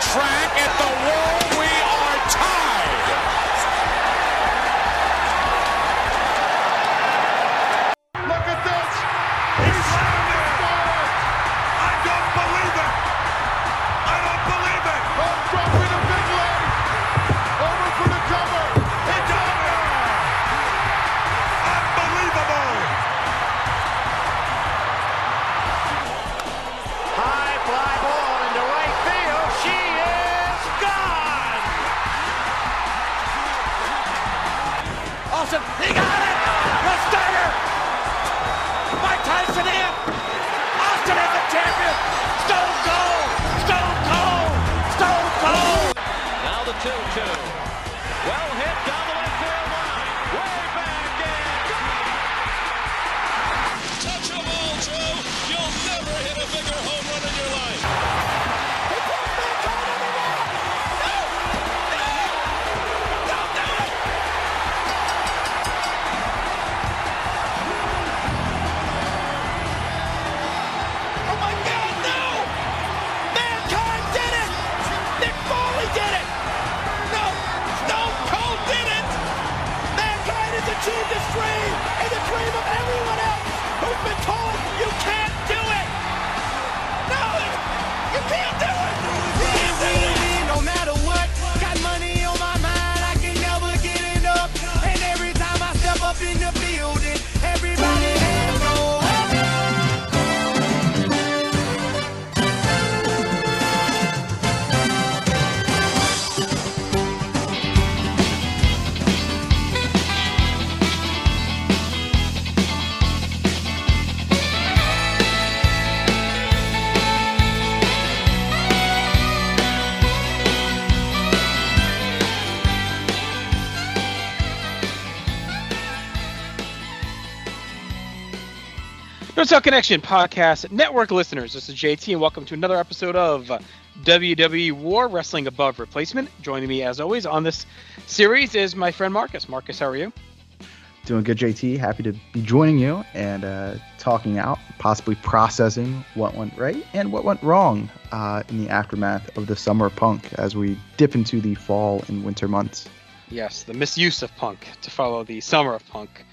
track at the wall. No Talk Connection podcast network listeners. This is JT, and welcome to another episode of WWE War Wrestling Above Replacement. Joining me, as always, on this series is my friend Marcus. Marcus, how are you? Doing good, JT. Happy to be joining you and uh, talking out, possibly processing what went right and what went wrong uh, in the aftermath of the summer punk as we dip into the fall and winter months. Yes, the misuse of punk to follow the summer of punk.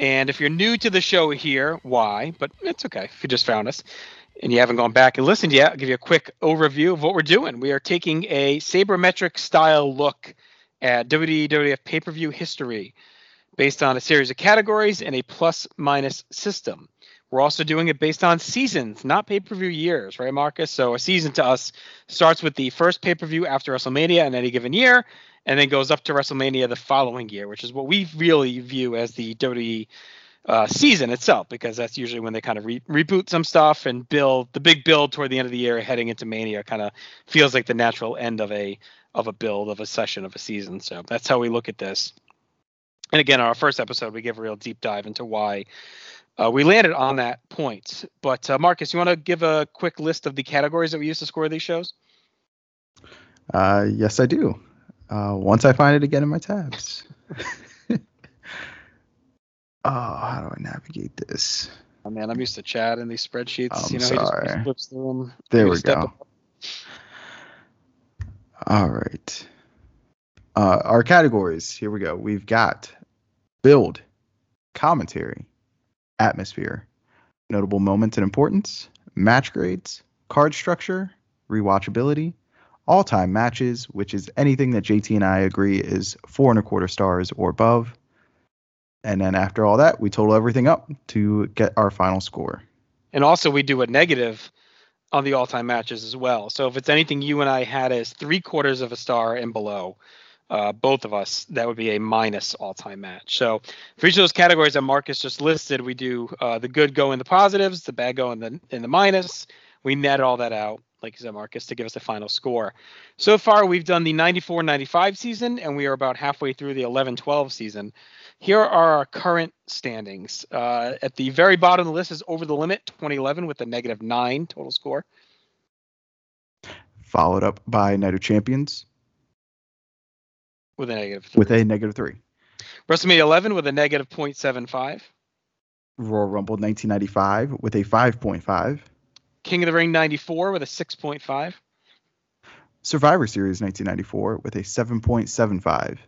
And if you're new to the show here, why? But it's okay if you just found us and you haven't gone back and listened yet. I'll give you a quick overview of what we're doing. We are taking a sabermetric style look at WWF pay per view history based on a series of categories and a plus minus system. We're also doing it based on seasons, not pay per view years, right, Marcus? So a season to us starts with the first pay per view after WrestleMania in any given year, and then goes up to WrestleMania the following year, which is what we really view as the WWE uh, season itself, because that's usually when they kind of re- reboot some stuff and build the big build toward the end of the year, heading into Mania. Kind of feels like the natural end of a of a build of a session of a season. So that's how we look at this. And again, on our first episode, we give a real deep dive into why uh, we landed on that point. But uh, Marcus, you want to give a quick list of the categories that we use to score these shows? Uh, yes, I do. Uh, once I find it again in my tabs. oh, how do I navigate this? Oh man, I'm used to chat in these spreadsheets. I'm you know, he just- sorry. he flips through them. There we go. up. All right. Uh, our categories. Here we go. We've got build, commentary, atmosphere, notable moments and importance, match grades, card structure, rewatchability, all time matches, which is anything that JT and I agree is four and a quarter stars or above. And then after all that, we total everything up to get our final score. And also, we do a negative on the all-time matches as well. So if it's anything you and I had as three quarters of a star and below, uh, both of us, that would be a minus all-time match. So for each of those categories that Marcus just listed, we do uh, the good go in the positives, the bad go in the in the minus. We net all that out, like you said, Marcus, to give us a final score. So far, we've done the 94-95 season, and we are about halfway through the 11-12 season. Here are our current standings. Uh, at the very bottom of the list is Over the Limit 2011 with a negative nine total score. Followed up by Night of Champions With a negative three. with a negative three. WrestleMania 11 with a negative 0.75. Royal Rumble 1995 with a 5.5. King of the Ring 94 with a 6.5. Survivor Series 1994 with a 7.75.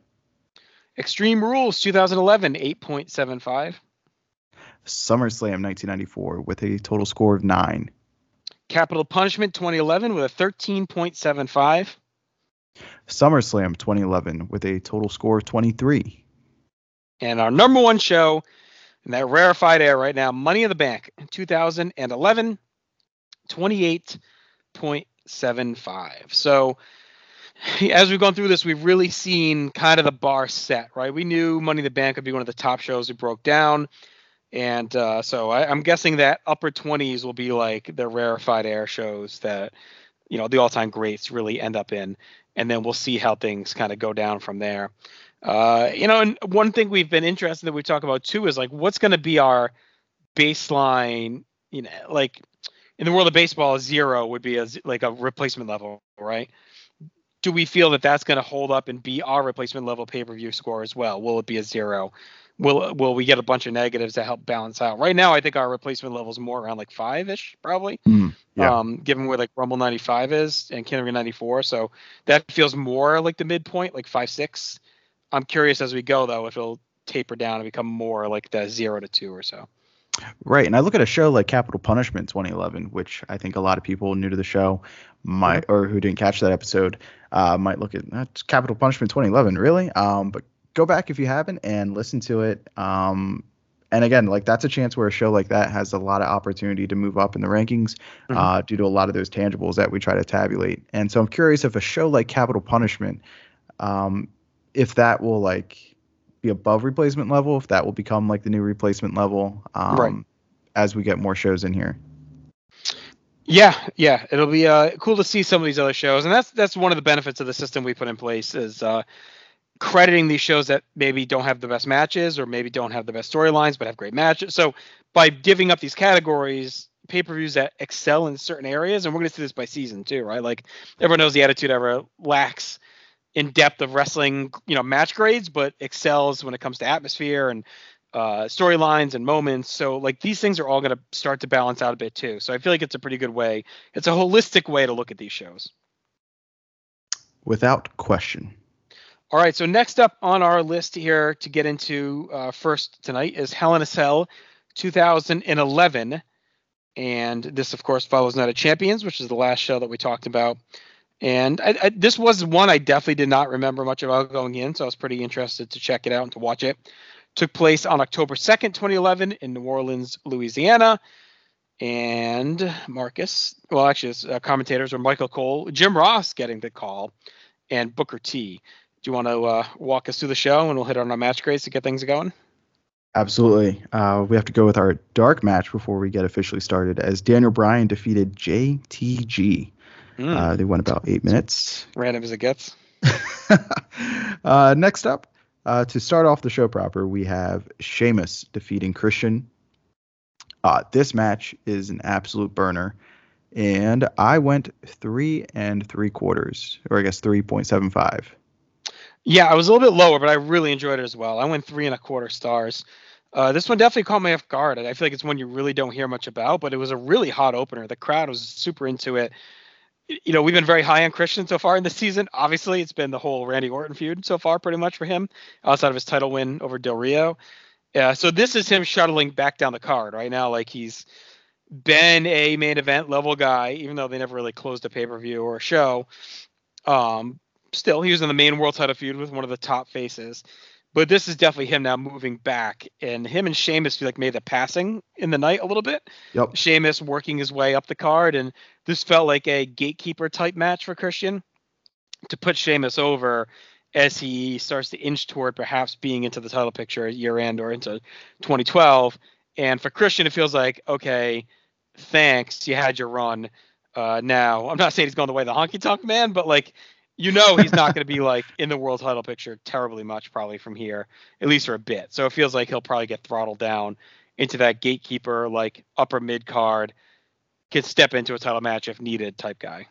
Extreme Rules 2011, 8.75. SummerSlam 1994 with a total score of 9. Capital Punishment 2011 with a 13.75. SummerSlam 2011 with a total score of 23. And our number one show in that rarefied air right now, Money in the Bank 2011, 28.75. So as we've gone through this, we've really seen kind of the bar set, right? We knew Money in the Bank would be one of the top shows we broke down. And uh, so I, I'm guessing that upper 20s will be like the rarefied air shows that, you know, the all time greats really end up in. And then we'll see how things kind of go down from there. Uh, you know, and one thing we've been interested that we talk about too is like what's going to be our baseline, you know, like in the world of baseball, a zero would be a, like a replacement level, right? Do we feel that that's going to hold up and be our replacement level pay per view score as well? Will it be a zero? Will will we get a bunch of negatives to help balance out? Right now, I think our replacement level is more around like five ish, probably. Mm, yeah. Um, given where like Rumble 95 is and Kingdom 94, so that feels more like the midpoint, like five six. I'm curious as we go though if it'll taper down and become more like the zero to two or so. Right. And I look at a show like Capital Punishment 2011, which I think a lot of people new to the show might, or who didn't catch that episode, uh, might look at that's Capital Punishment 2011. Really? Um, but go back if you haven't and listen to it. Um, and again, like that's a chance where a show like that has a lot of opportunity to move up in the rankings Mhm. uh, due to a lot of those tangibles that we try to tabulate. And so I'm curious if a show like Capital Punishment, um, if that will like be above replacement level, if that will become like the new replacement level um, Right. as we get more shows in here. Yeah, yeah, it'll be uh, cool to see some of these other shows, and that's that's one of the benefits of the system we put in place is uh, crediting these shows that maybe don't have the best matches or maybe don't have the best storylines but have great matches. So by giving up these categories, pay-per-views that excel in certain areas, and we're going to see this by season too, right? Like everyone knows the Attitude Era lacks in depth of wrestling, you know, match grades, but excels when it comes to atmosphere and uh, storylines and moments. So like these things are all going to start to balance out a bit too. So I feel like it's a pretty good way. It's a holistic way to look at these shows. Without question. All right. So next up on our list here to get into uh, first tonight is Hell in a Cell 2011. And this, of course, follows Night of Champions, which is the last show that we talked about. And I, I, this was one I definitely did not remember much about going in, so I was pretty interested to check it out and to watch it. Took place on October 2nd, 2011, in New Orleans, Louisiana. And Marcus, well, actually, his, uh, commentators were Michael Cole, Jim Ross getting the call, and Booker T. Do you want to uh, walk us through the show and we'll hit on our match grades to get things going? Absolutely. Uh, we have to go with our dark match before we get officially started as Daniel Bryan defeated JTG. Mm, Uh, they went about eight minutes. random as it gets. uh, next up, uh, to start off the show proper, we have Sheamus defeating Christian. Uh, this match is an absolute burner, and I went three and three quarters, or I guess three point seven five. Yeah, I was a little bit lower, but I really enjoyed it as well. I went three and a quarter stars. Uh, this one definitely caught me off guard. I feel like it's one you really don't hear much about, but it was a really hot opener. The crowd was super into it. You know, we've been very high on Christian so far in the season. Obviously, it's been the whole Randy Orton feud so far, pretty much for him, outside of his title win over Del Rio. So this is him shuttling back down the card right now. Like he's been a main event level guy, even though they never really closed a pay per view or a show. Um, still, he was in the main world title feud with one of the top faces. But this is definitely him now moving back, and him and Sheamus feel like made the passing in the night a little bit. Yep. Sheamus working his way up the card, and this felt like a gatekeeper type match for Christian to put Sheamus over as he starts to inch toward perhaps being into the title picture year end or into 2012. And for Christian, it feels like, okay, thanks, you had your run. Uh, now, I'm not saying he's going the way of the honky tonk man, but like, you know, he's not going to be like in the world title picture terribly much probably from here, at least for a bit. So it feels like he'll probably get throttled down into that gatekeeper, like upper mid card, can step into a title match if needed type guy.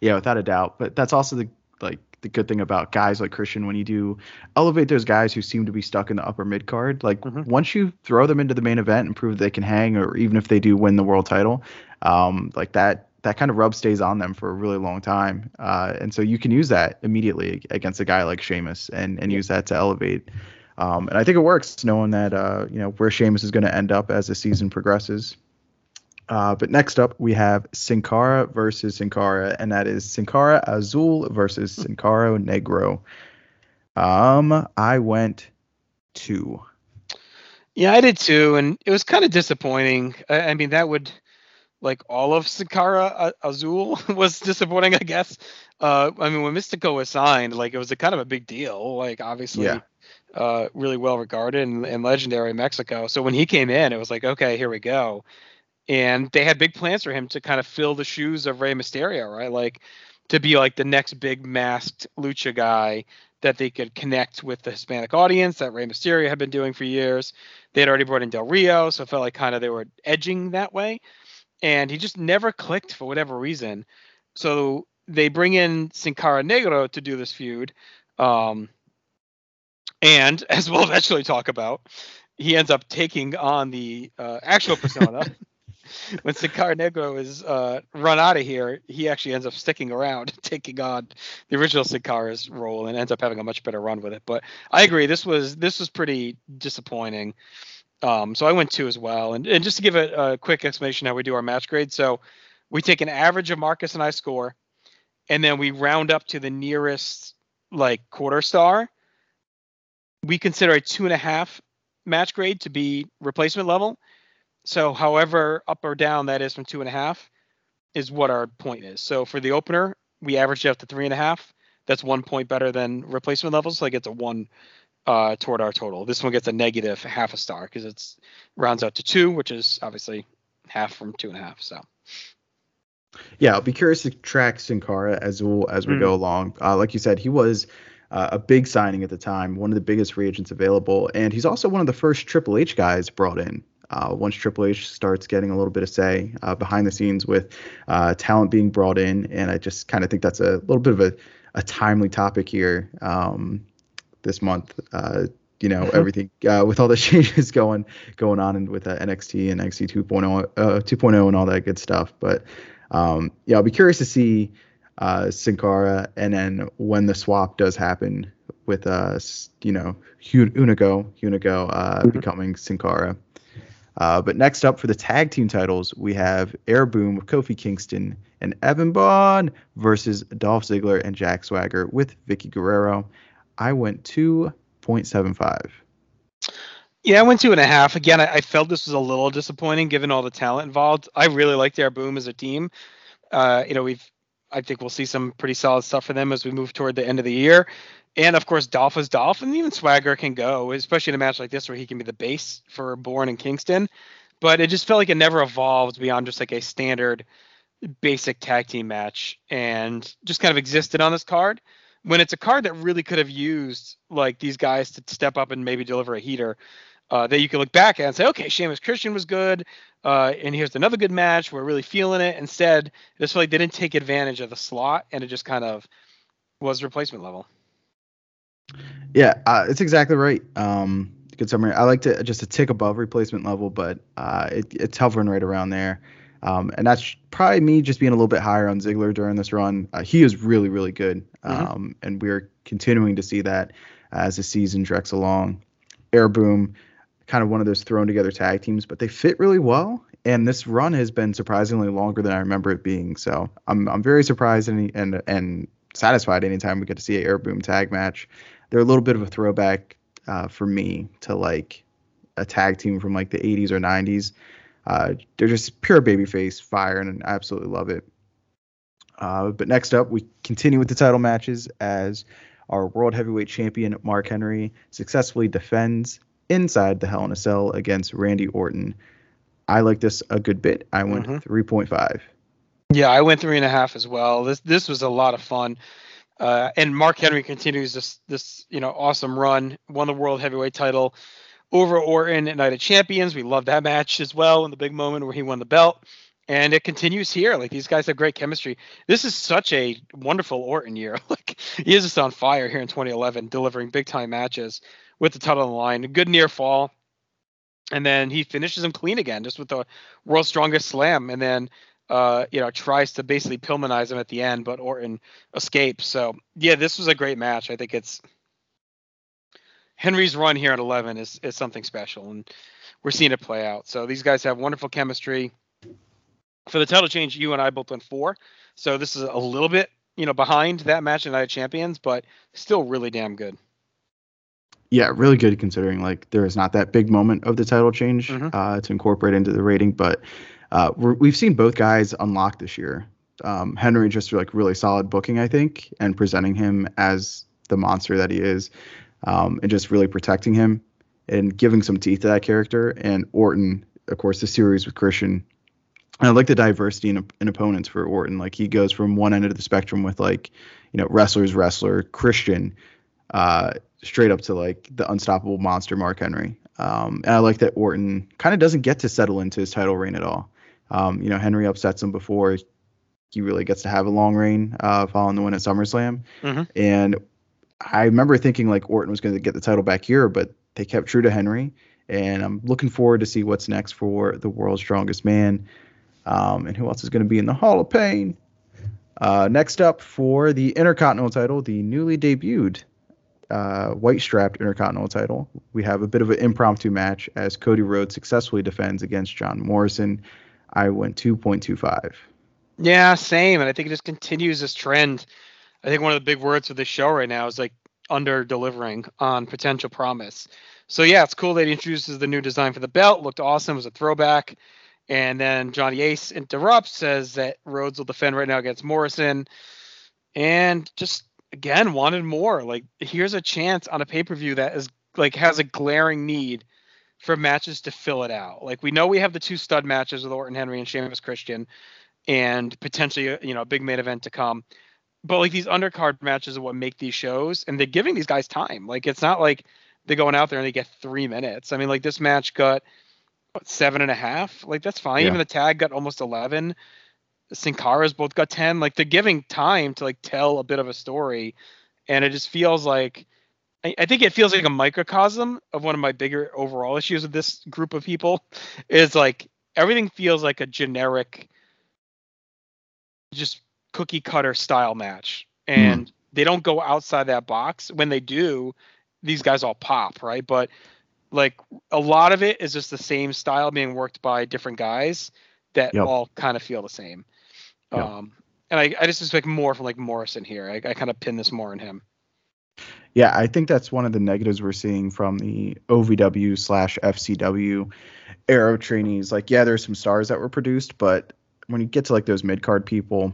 Yeah, without a doubt. But that's also the like the good thing about guys like Christian when you do elevate those guys who seem to be stuck in the upper mid card. Like Mhm. once you throw them into the main event and prove they can hang, or even if they do win the world title, um, like that that kind of rub stays on them for a really long time. Uh, and so you can use that immediately against a guy like Sheamus and, and use that to elevate. Um, and I think it works knowing that, uh, you know, where Sheamus is going to end up as the season progresses. Uh, but next up, we have Sin Cara versus Sin Cara, and that is Sin Cara Azul versus Sin Cara Negro. Um, I went two. Yeah, I did too, and it was kind of disappointing. I, I mean, that would like all of Sin Cara uh, Azul was disappointing, I guess. Uh, I mean, when Mystico was signed, like it was a kind of a big deal. Like obviously, Yeah. uh, really well regarded and, and legendary in Mexico. So when he came in, it was like, okay, here we go. And they had big plans for him to kind of fill the shoes of Rey Mysterio, right? Like to be like the next big masked lucha guy that they could connect with the Hispanic audience that Rey Mysterio had been doing for years. They had already brought in Del Rio, so it felt like kind of they were edging that way. And he just never clicked for whatever reason. So they bring in Sin Cara Negro to do this feud. Um, and as we'll eventually talk about, he ends up taking on the uh, actual persona. when Sin Cara Negro is uh, run out of here, he actually ends up sticking around, taking on the original Sin Cara's role, and ends up having a much better run with it. But I agree, this was this was pretty disappointing. Um, so I went two as well. And, and just to give a, a quick explanation how we do our match grade. So we take an average of Marcus and I score, and then we round up to the nearest like quarter star. We consider a two and a half match grade to be replacement level. So however up or down that is from two and a half is what our point is. So for the opener, we averaged out to three and a half. That's one point better than replacement levels. So I get a one uh, toward our total. This one gets a negative half a star because it's rounds out to two, which is obviously half from two and a half. So Yeah, I'll be curious to track Sin Cara as well as we Mm. go along. Uh, like you said, he was uh, a big signing at the time, one of the biggest free agents available, and he's also one of the first Triple H guys brought in. Uh, once Triple H starts getting a little bit of say uh, behind the scenes with uh, talent being brought in, and I just kind of think that's a little bit of a, a timely topic here um, this month. Uh, you know Mhm. everything uh, with all the changes going going on and with uh, NXT and NXT 2.0 uh, 2.0 and all that good stuff. But um, yeah, I'll be curious to see uh, Sin Cara, and then when the swap does happen with uh, you know Hunico, Hunico uh, Mhm. becoming Sin Cara. Uh, but next up for the tag team titles, we have Air Boom with Kofi Kingston and Evan Bourne versus Dolph Ziggler and Jack Swagger with Vickie Guerrero. I went 2.75. yeah, I went two and a half. Again, I, I felt this was a little disappointing given all the talent involved. I really liked Air Boom as a team. Uh, you know, we've I think we'll see some pretty solid stuff for them as we move toward the end of the year. And of course, Dolph is Dolph, and even Swagger can go, especially in a match like this where he can be the base for Bourne and Kingston. But it just felt like it never evolved beyond just like a standard basic tag team match and just kind of existed on this card when it's a card that really could have used like these guys to step up and maybe deliver a heater uh, that you can look back at and say, okay, Sheamus Christian was good, uh, and here's another good match. We're really feeling it. Instead, just like didn't take advantage of the slot, and it just kind of was replacement level. Yeah, uh, it's exactly right. Um, good summary. I like to just a tick above replacement level, but uh, it, it's hovering right around there. Um, and that's probably me just being a little bit higher on Ziggler during this run. Uh, he is really, really good. Mhm. Um, and we're continuing to see that as the season treks along. Air Boom, kind of one of those thrown together tag teams, but they fit really well. And this run has been surprisingly longer than I remember it being. So I'm I'm very surprised and and and satisfied anytime we get to see an Air Boom tag match. They're a little bit of a throwback uh, for me to like a tag team from like the 80s or 90s. Uh, they're just pure babyface fire, and I absolutely love it. Uh, but next up, we continue with the title matches as our World Heavyweight Champion Mark Henry successfully defends inside the Hell in a Cell against Randy Orton. I like this a good bit. I went Mhm. 3.5. Yeah, I went three and a half as well. This this was a lot of fun. Uh, and Mark Henry continues this this you know awesome run. Won the world heavyweight title over Orton at Night of Champions. We love that match as well in the big moment where he won the belt. And it continues here. Like these guys have great chemistry. This is such a wonderful Orton year. like he is just on fire here in 2011, delivering big time matches with the title on the line. A good near fall. And then he finishes him clean again, just with the world's strongest slam. And then uh, you know, tries to basically Pillmanize him at the end, but Orton escapes. So yeah, this was a great match. I think it's Henry's run here at 11 is is something special, and we're seeing it play out. So these guys have wonderful chemistry. For the title change, you and I both went four. So this is a little bit, you know, behind that match in Night of Champions, but still really damn good. Yeah, really good considering like there is not that big moment of the title change Mhm. uh, to incorporate into the rating, but uh, we're, we've seen both guys unlock this year. Um, Henry just like really solid booking, I think, and presenting him as the monster that he is, um, and just really protecting him and giving some teeth to that character. And Orton, of course, the series with Christian. And I like the diversity in, in opponents for Orton. Like he goes from one end of the spectrum with like, you know, wrestlers, wrestler, Christian, uh, straight up to like the unstoppable monster Mark Henry. Um, and I like that Orton kind of doesn't get to settle into his title reign at all. Um, you know, Henry upsets him before he really gets to have a long reign uh, following the win at SummerSlam. Mhm. And I remember thinking like Orton was going to get the title back here, but they kept true to Henry. And I'm looking forward to see what's next for the world's strongest man. Um, and who else is going to be in the Hall of Pain? Uh, next up for the Intercontinental title, the newly debuted uh, white strapped Intercontinental title. We have a bit of an impromptu match as Cody Rhodes successfully defends against John Morrison. I went 2.25. Yeah, same. And I think it just continues this trend. I think one of the big words for this show right now is like under delivering on potential promise. So yeah, it's cool that he introduces the new design for the belt. Looked awesome. It was a throwback. And then Johnny Ace interrupts, says that Rhodes will defend right now against Morrison. And just again wanted more. Like here's a chance on a pay-per-view that is like has a glaring need for matches to fill it out. Like we know we have the two stud matches with Orton Henry and Sheamus Christian and potentially you know a big main event to come. But like these undercard matches are what make these shows, and they're giving these guys time. Like it's not like they're going out there and they get three minutes. I mean, like this match got what, seven and a half. Like that's fine. Yeah. Even the tag got almost eleven. The Sin both got ten. Like they're giving time to like tell a bit of a story, and it just feels like. I I think it feels like a microcosm of one of my bigger overall issues with this group of people is like everything feels like a generic just cookie cutter style match. And they don't go outside that box. When they do these guys all pop right? But like a lot of it is just the same style being worked by different guys that Yep. all kind of feel the same. Yep. um and I, I just expect more from like morrison here. I, I kind of pin this more on him. Yeah, I think that's one of the negatives we're seeing from the OVW slash FCW era trainees. Like, yeah, there's some stars that were produced, but when you get to like those mid card people,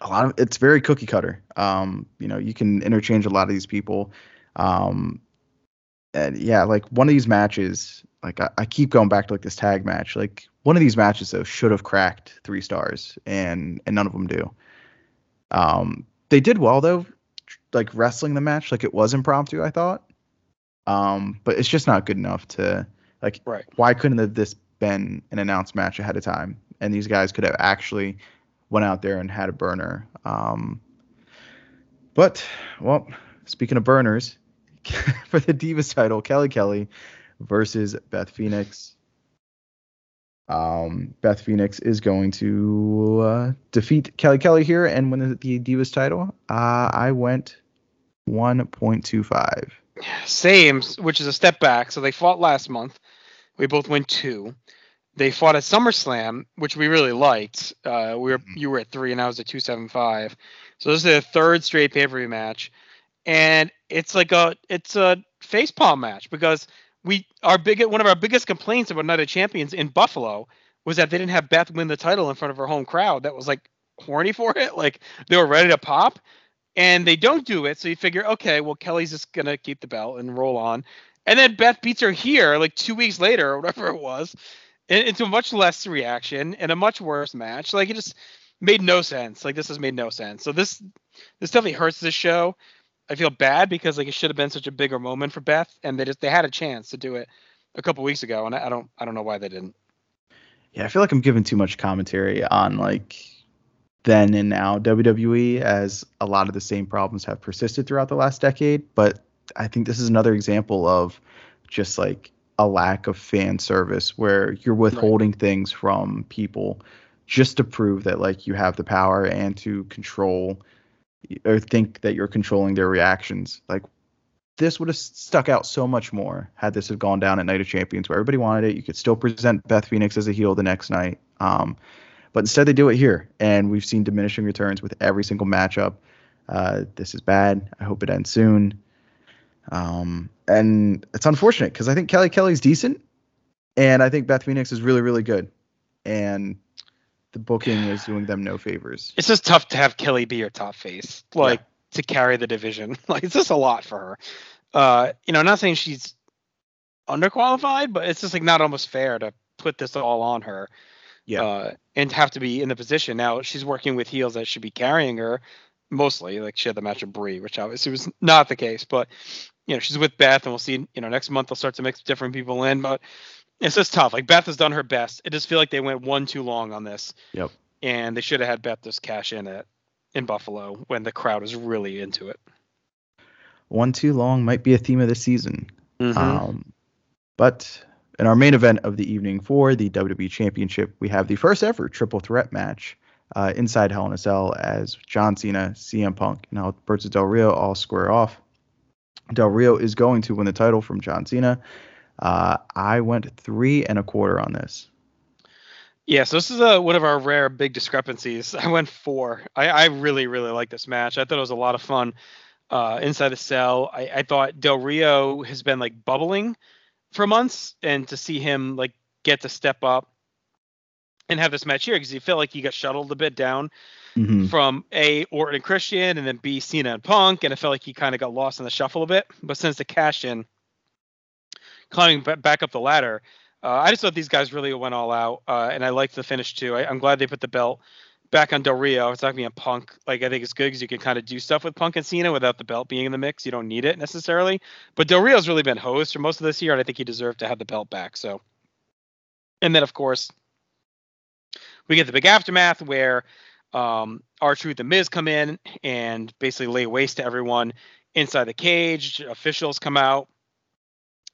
a lot of it's very cookie cutter. Um, you know, you can interchange a lot of these people. Um, and yeah, like one of these matches, like I, I keep going back to like this tag match. Like one of these matches though should have cracked three stars, and and none of them do. Um, they did well though, like wrestling the match like it was impromptu. I thought, um, but it's just not good enough to like. Right. Why couldn't have this been an announced match ahead of time, and these guys could have actually went out there and had a burner. Um, but well, speaking of burners, for the Divas title, Kelly Kelly versus Beth Phoenix. Um, Beth Phoenix is going to uh, defeat Kelly Kelly here and win the, Divas title. Uh, I went 1.25. Same, which is a step back. So they fought last month. We both went two. They fought at SummerSlam, which we really liked. Uh, we were you were at three and I was at two seven five. So this is the third straight pay per view match, and it's like a it's a facepalm match because we our big one of our biggest complaints about Night of Champions in Buffalo was that they didn't have Beth win the title in front of her home crowd. That was like horny for it, like they were ready to pop. And they don't do it. So you figure, okay, well, Kelly's just gonna keep the belt and roll on, and then Beth beats her here like two weeks later or whatever it was, into a much less reaction and a much worse match. Like it just made no sense. Like this has made no sense. So this this definitely hurts this show. I feel bad because like it should have been such a bigger moment for Beth, and they just they had a chance to do it a couple weeks ago, and I, I don't I don't know why they didn't. Yeah, I feel like I'm giving too much commentary on like then and now WWE as a lot of the same problems have persisted throughout the last decade. But I think this is another example of just like a lack of fan service where you're withholding things from people just to prove that like you have the power and to control or think that you're controlling their reactions. Like this would have stuck out so much more had this have gone down at Night of Champions where everybody wanted it. You could still present Beth Phoenix as a heel the next night. Um, but instead they do it here, and we've seen diminishing returns with every single matchup. Uh, this is bad. I hope it ends soon. Um, and it's unfortunate because I think Kelly Kelly's decent, and I think Beth Phoenix is really, really good. And the booking is doing them no favors. It's just tough to have Kelly be your top face, like to carry the division. Like it's just a lot for her. Uh, you know, I'm not saying she's underqualified, but it's just like not almost fair to put this all on her. Yeah. Uh, and have to be in the position now. She's working with heels that should be carrying her mostly. Like she had the match of Brie, which obviously was not the case. But you know, she's with Beth, and we'll see. You know, next month they'll start to mix different people in. But it's just tough. Like Beth has done her best. It just feel like they went one too long on this. Yep. And they should have had Beth just cash in it in Buffalo when the crowd is really into it. One too long might be a theme of the season. Mhm. Um, but in our main event of the evening for the WWE Championship, we have the first ever triple threat match uh, inside Hell in a Cell as John Cena, CM Punk, and Alberto Del Rio all square off. Del Rio is going to win the title from John Cena. Uh, I went three and a quarter on this. Yeah, so this is a, one of our rare big discrepancies. I went four. I, I really, really like this match. I thought it was a lot of fun. Uh, inside the cell, I, I thought Del Rio has been like bubbling for months, and to see him like get to step up and have this match here because he felt like he got shuttled a bit down Mhm. from a Orton and Christian, and then B Cena and Punk, and I felt like he kind of got lost in the shuffle a bit. But since the cash in, climbing ba- back up the ladder, uh, I just thought these guys really went all out, uh, and I liked the finish too. I, I'm glad they put the belt back on Del Rio. It's not gonna be a Punk. Like I think it's good because you can kind of do stuff with Punk and Cena without the belt being in the mix. You don't need it necessarily. But Del Rio's really been host for most of this year, and I think he deserved to have the belt back. So, and then of course, we get the big aftermath where um, Truth and Miz come in and basically lay waste to everyone inside the cage. Officials come out,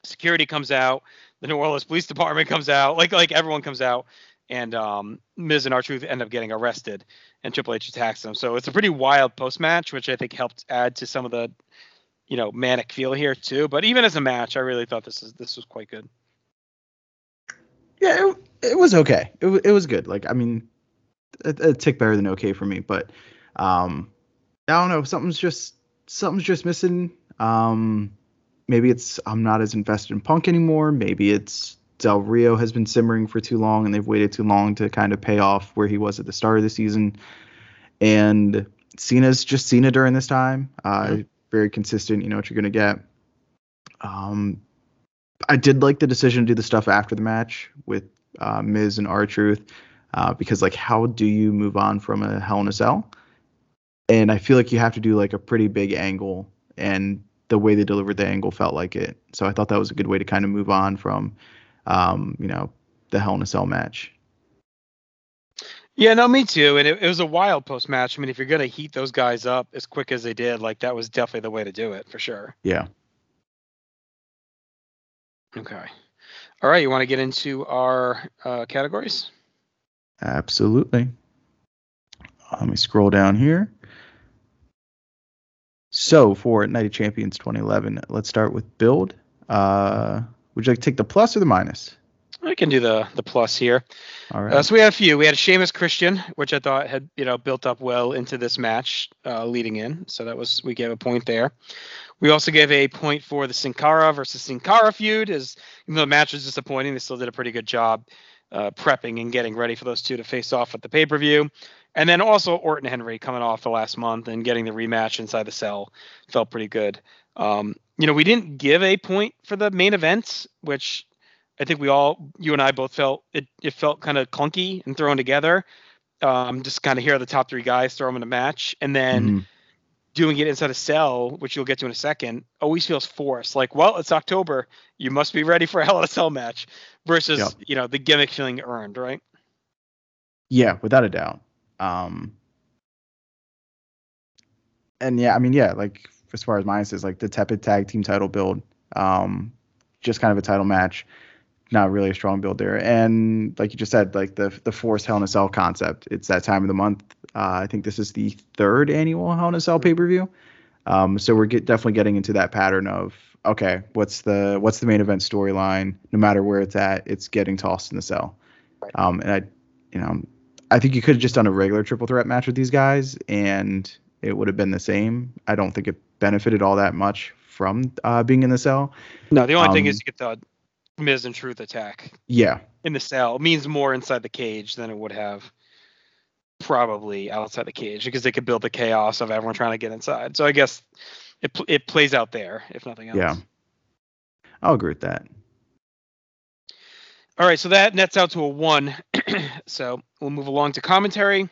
security comes out, the New Orleans Police Department comes out, like like everyone comes out, and um, Miz and R Truth end up getting arrested, and Triple H attacks them. So it's a pretty wild post match, which I think helped add to some of the you know manic feel here too. But even as a match, I really thought this is this was quite good. Yeah, it, it was okay. It, it was good. Like, I mean, a, a tick better than okay for me, but um, I don't know. Something's just something's just missing. Um, maybe it's I'm not as invested in Punk anymore. Maybe it's Del Rio has been simmering for too long, and they've waited too long to kind of pay off where he was at the start of the season. And Cena's just Cena during this time. Uh, Very consistent. You know what you're gonna get. Um, I did like the decision to do the stuff after the match with uh, Miz and R Truth, uh, because like, how do you move on from a Hell in a Cell? And I feel like you have to do like a pretty big angle, and the way they delivered the angle felt like it. So I thought that was a good way to kind of move on from, um, you know, the Hell in a Cell match. Yeah, no, me too. And it, it was a wild post match. I mean, if you're gonna heat those guys up as quick as they did, like that was definitely the way to do it for sure. Yeah. Okay. All right, you want to get into our uh, categories? Absolutely. Let me scroll down here. So for Night of Champions 2011, let's start with build. Uh, would you like to take the plus or the minus? I can do the the plus here. All right. Uh, so we had a few. We had Sheamus Christian, which I thought had you know built up well into this match uh, leading in. So that was we gave a point there. We also gave a point for the Sin Cara versus Sin Cara feud. As even though the match was disappointing, they still did a pretty good job uh, prepping and getting ready for those two to face off at the pay per view. And then also Orton Henry coming off the last month and getting the rematch inside the cell felt pretty good. Um, you know, we didn't give a point for the main events, which I think we all, you and I both felt it, it felt kind of clunky and thrown together. Um, just kind of here are the top three guys, throw them in a match. And then Mhm. Doing it inside a cell, which you'll get to in a second, always feels forced. Like, well, it's October. You must be ready for a Hell in a Cell match versus, you know, the gimmick feeling earned, right? Yeah, without a doubt. Um, and yeah, I mean, yeah, like as far as minuses, like the tepid tag team title build, um, just kind of a title match. not really a strong build there. And like you just said, like the the forced Hell in a Cell concept. It's that time of the month. Uh, I think this is the third annual Hell in a Cell pay per view. Um, so we're get, definitely getting into that pattern of okay, what's the what's the main event storyline? No matter where it's at, it's getting tossed in the cell. Um, and I, you know, I think you could have just done a regular triple threat match with these guys, and it would have been the same. I don't think it benefited all that much from uh, being in the cell. No, the only thing Um, is you get the Miz and Truth attack Yeah, in the cell. It means more inside the cage than it would have probably outside the cage because they could build the chaos of everyone trying to get inside. So I guess it it plays out there if nothing else. yeah. I'll agree with that. All right, so that nets out to a one. so we'll move along to commentary.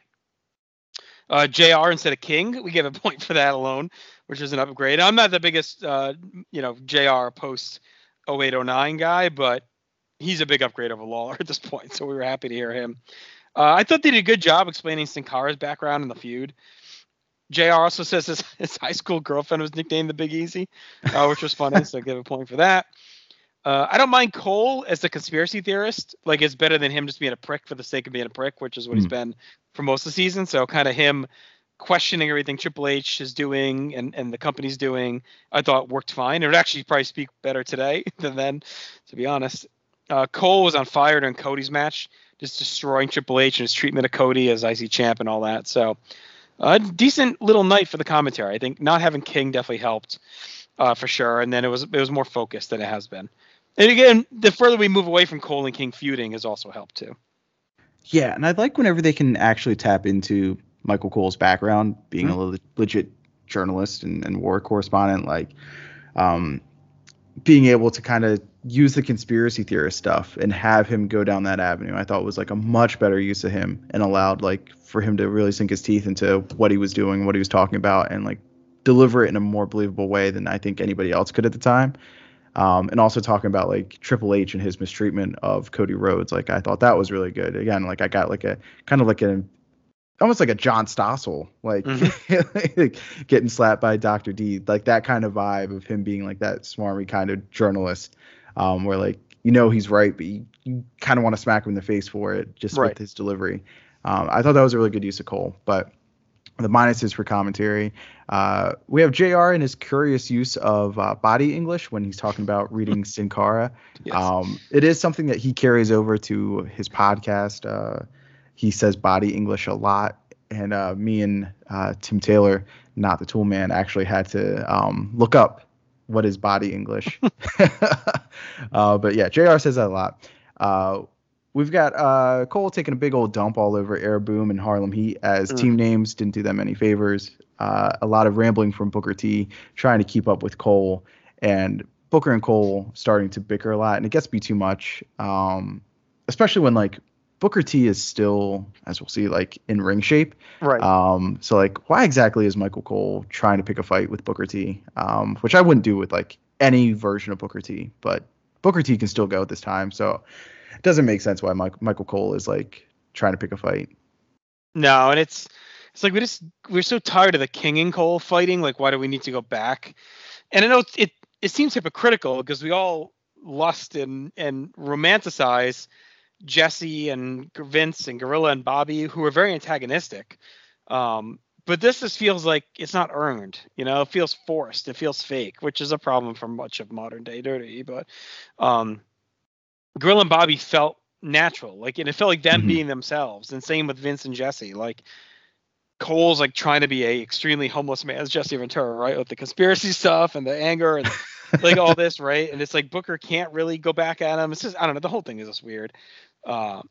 Uh, Jr. instead of King, we give a point for that alone, which is an upgrade. I'm not the biggest, uh, you know, Jr. post 0809 guy, but he's a big upgrade over Lawler at this point. So we were happy to hear him. Uh, I thought they did a good job explaining Sin Cara's background in the feud. Jr. also says his, his high school girlfriend was nicknamed the Big Easy, uh, which was funny. so give a point for that. Uh, I don't mind Cole as the conspiracy theorist. Like it's better than him just being a prick for the sake of being a prick, which is what he's been for most of the season. So kind of him questioning everything Triple H is doing and, and the company's doing, I thought worked fine. It would actually probably speak better today than then, to be honest. Uh, Cole was on fire during Cody's match, just destroying Triple H and his treatment of Cody as IC champ and all that. So a decent little night for the commentary. I think not having King definitely helped uh, for sure. And then it was it was more focused than it has been. And again, the further we move away from Cole and King feuding has also helped too. Yeah, and I like whenever they can actually tap into Michael Cole's background, being a le- legit journalist and, and war correspondent, like um, being able to kind of use the conspiracy theorist stuff and have him go down that avenue. I thought was like a much better use of him and allowed like for him to really sink his teeth into what he was doing, what he was talking about, and like deliver it in a more believable way than I think anybody else could at the time. Um, and also talking about like Triple H and his mistreatment of Cody Rhodes. Like I thought that was really good. Again, like I got like a kind of like an almost like a John Stossel, like, like getting slapped by Dr. D, like that kind of vibe of him being like that smarmy kind of journalist, um, where like you know he's right, but you, you kind of want to smack him in the face for it just Right. with his delivery. Um, I thought that was a really good use of Cole, but the minuses for commentary. Uh, we have JR and his curious use of uh, body English when he's talking about reading Sin Cara. Yes. Um, it is something that he carries over to his podcast. Uh, he says body English a lot. And uh, me and uh, Tim Taylor, not the tool man, actually had to um, look up what is body English. uh, but yeah, JR says that a lot. Uh, we've got uh, Cole taking a big old dump all over Air Boom and Harlem Heat as Mm. team names didn't do them any favors. Uh, a lot of rambling from Booker T trying to keep up with Cole and Booker and Cole starting to bicker a lot, and it gets to be too much. Um, especially when like Booker T is still, as we'll see, like in ring shape. Right. Um, so like, why exactly is Michael Cole trying to pick a fight with Booker T? Um, which I wouldn't do with like any version of Booker T, but Booker T can still go at this time. So it doesn't make sense why Mike, Michael Cole is like trying to pick a fight. No, and it's it's like we just we're so tired of the King and Cole fighting. Like, why do we need to go back? And I know it's- it it seems hypocritical because we all lust and and romanticize Jesse and Vince and Gorilla and Bobby, who are very antagonistic. Um, but this just feels like it's not earned. You know, it feels forced. It feels fake, which is a problem for much of modern day dirty. But um, Gorilla and Bobby felt natural, like and it felt like them Mhm. being themselves. And same with Vince and Jesse. Like Cole's like trying to be a extremely homeless man as Jesse Ventura, right? With the conspiracy stuff and the anger and like all this, right? And it's like Booker can't really go back at him. It's just I don't know. The whole thing is just weird. Uh,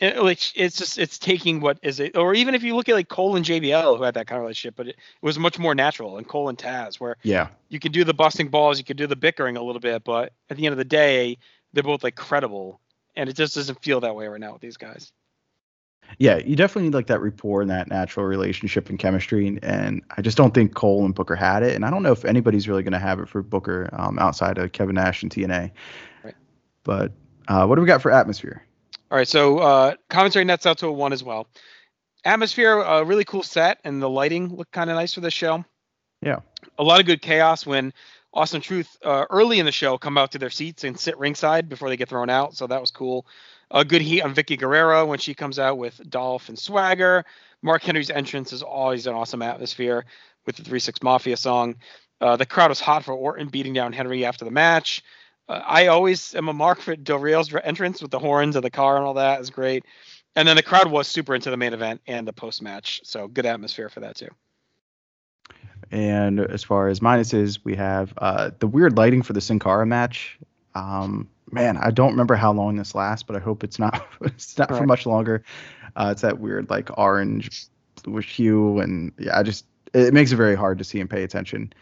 it, which it's just it's taking what is it, or even if you look at like Cole and JBL who had that kind of relationship, but it, it was much more natural. And Cole and Taz, where Yeah. you can do the busting balls, you could do the bickering a little bit, but at the end of the day, they're both like credible, and it just doesn't feel that way right now with these guys. Yeah, you definitely need like that rapport and that natural relationship and chemistry, and, and I just don't think Cole and Booker had it, and I don't know if anybody's really going to have it for Booker um, outside of Kevin Nash and TNA. Right. But uh, what do we got for atmosphere? All right, so uh, commentary nets out to a one as well. Atmosphere, a really cool set, and the lighting looked kind of nice for this show. Yeah. A lot of good chaos when Awesome Truth uh, early in the show come out to their seats and sit ringside before they get thrown out, so that was cool. A good heat on Vickie Guerrero when she comes out with Dolph and Swagger. Mark Henry's entrance is always an awesome atmosphere with the 3 6 Mafia song. Uh, the crowd was hot for Orton beating down Henry after the match. Uh, I always am a mark for Del Rio's entrance with the horns and the car and all that is great. And then the crowd was super into the main event and the post match, so good atmosphere for that too. And as far as minuses, we have uh, the weird lighting for the Sin Cara match. Um, man, I don't remember how long this lasts, but I hope it's not it's not right. for much longer. Uh, it's that weird like orange bluish hue, and yeah, I just it makes it very hard to see and pay attention.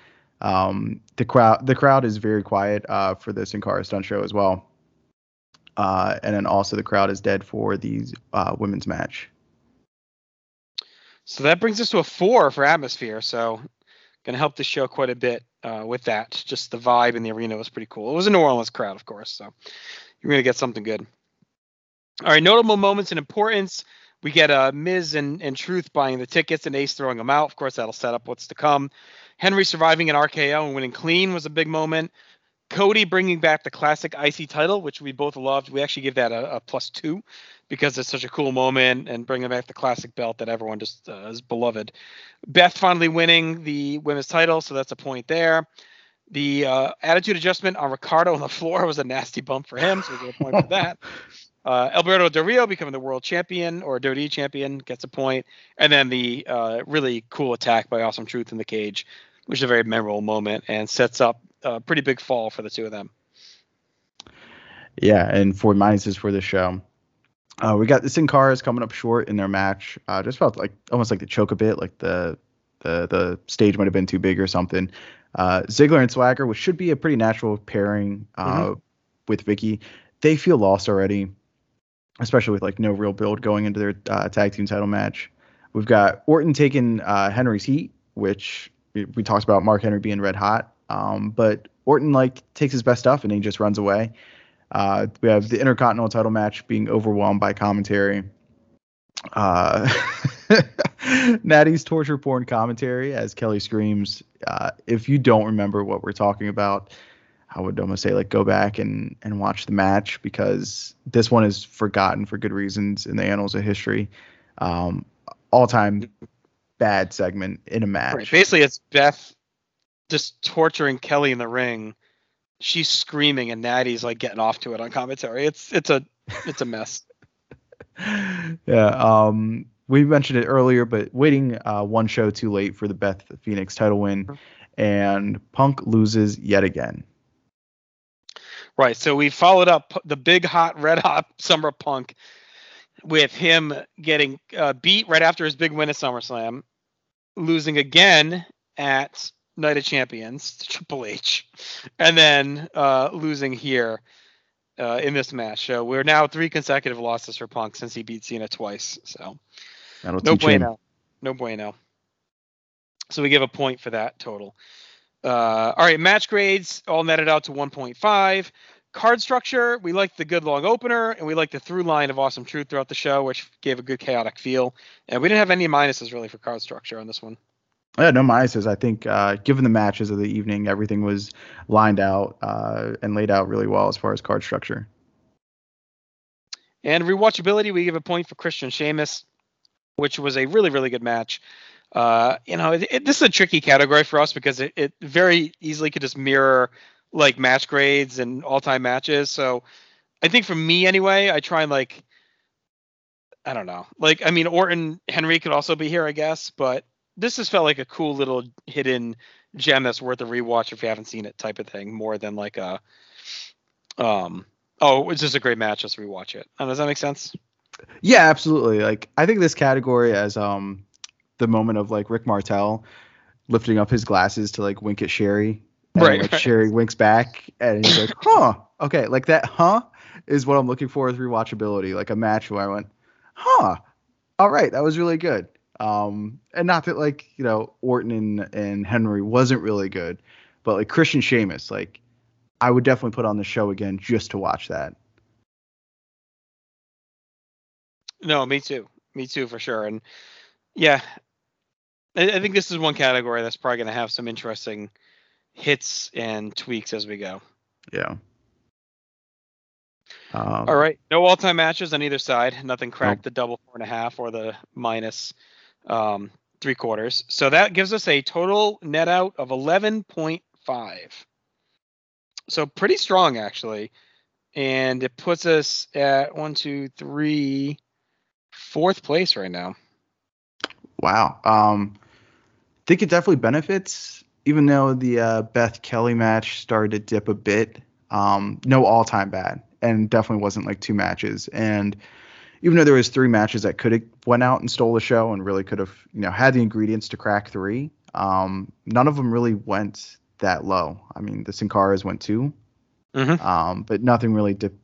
Um, the crowd the crowd is very quiet uh, for the Sin stunt show as well. Uh, and then also the crowd is dead for the uh, women's match. So that brings us to a four for atmosphere. So going to help the show quite a bit uh, with that. Just the vibe in the arena was pretty cool. It was a New Orleans crowd, of course, so you're to get something good. All right, notable moments and importance. We get uh, Miz and, and Truth buying the tickets and Ace throwing them out. Of course, that'll set up what's to come. Henry surviving an RKO and winning clean was a big moment. Cody bringing back the classic IC title, which we both loved. We actually give that a, a plus two because it's such a cool moment and bringing back the classic belt that everyone just uh, is beloved. Beth finally winning the women's title, so that's a point there. The uh, attitude adjustment on Ricardo on the floor was a nasty bump for him, so we get a point for that. Uh, Alberto Del Rio becoming the world champion or WWE champion gets a point, and then the uh, really cool attack by Awesome Truth in the cage, which is a very memorable moment and sets up a pretty big fall for the two of them. Yeah, and for minuses for the show, uh, we got the Sin Caras coming up short in their match. Uh, just felt like almost like they choke a bit, like the the the stage might have been too big or something. Uh, Ziggler and Swagger, which should be a pretty natural pairing uh, mm-hmm. with Vickie, they feel lost already especially with like no real build going into their uh, tag team title match. We've got Orton taking uh, Henry's heat, which we talked about Mark Henry being red hot. Um, but Orton like takes his best stuff and he just runs away. Uh, we have the Intercontinental title match being overwhelmed by commentary. Uh, Natty's torture porn commentary as Kelly screams. Uh, if you don't remember what we're talking about, I would almost say like go back and and watch the match because this one is forgotten for good reasons in the annals of history. Um, all time bad segment in a match. Right. Basically, it's Beth just torturing Kelly in the ring. She's screaming and Natty's like getting off to it on commentary. It's it's a it's a mess. yeah. Um, we mentioned it earlier, but waiting uh, one show too late for the Beth Phoenix title win, mm-hmm. and Punk loses yet again. Right. So we followed up the big hot, red hot Summer Punk with him getting uh, beat right after his big win at SummerSlam, losing again at Night of Champions to Triple H, and then uh, losing here uh, in this match. So we're now three consecutive losses for Punk since he beat Cena twice. So That'll no bueno. Him. No bueno. So we give a point for that total. Uh, all right, match grades all netted out to 1.5. Card structure, we liked the good long opener, and we liked the through line of awesome truth throughout the show, which gave a good chaotic feel. And we didn't have any minuses really for card structure on this one. Yeah, no minuses. I think uh, given the matches of the evening, everything was lined out uh, and laid out really well as far as card structure. And rewatchability, we give a point for Christian Sheamus, which was a really, really good match. Uh, you know, it, it, this is a tricky category for us because it, it very easily could just mirror like match grades and all time matches. So I think for me anyway, I try and like I don't know. Like I mean Orton Henry could also be here, I guess, but this has felt like a cool little hidden gem that's worth a rewatch if you haven't seen it type of thing, more than like a um oh, it's just a great match, let's rewatch it. does that make sense? Yeah, absolutely. Like I think this category as um the moment of like Rick Martel lifting up his glasses to like wink at Sherri. And, right, like, right. Sherri winks back and he's like, huh. Okay, like that huh is what I'm looking for with rewatchability. Like a match where I went, huh. All right, that was really good. Um, and not that like, you know, Orton and, and Henry wasn't really good, but like Christian Sheamus, like I would definitely put on the show again just to watch that. No, me too. Me too for sure. And yeah, I, I think this is one category that's probably going to have some interesting hits and tweaks as we go. Yeah. Um, All right, no all-time matches on either side. Nothing cracked the double four and a half or the minus um, three quarters. So that gives us a total net out of 11.5. So pretty strong actually, and it puts us at one, two, three, fourth place right now. Wow. Um, I think it definitely benefits, even though the uh, Beth Kelly match started to dip a bit. Um, no all time bad, and definitely wasn't like two matches. And even though there was three matches that could have went out and stole the show and really could have, you know, had the ingredients to crack three, um, none of them really went that low. I mean, the Sin Caras went 2 Mhm. um, but nothing really dip,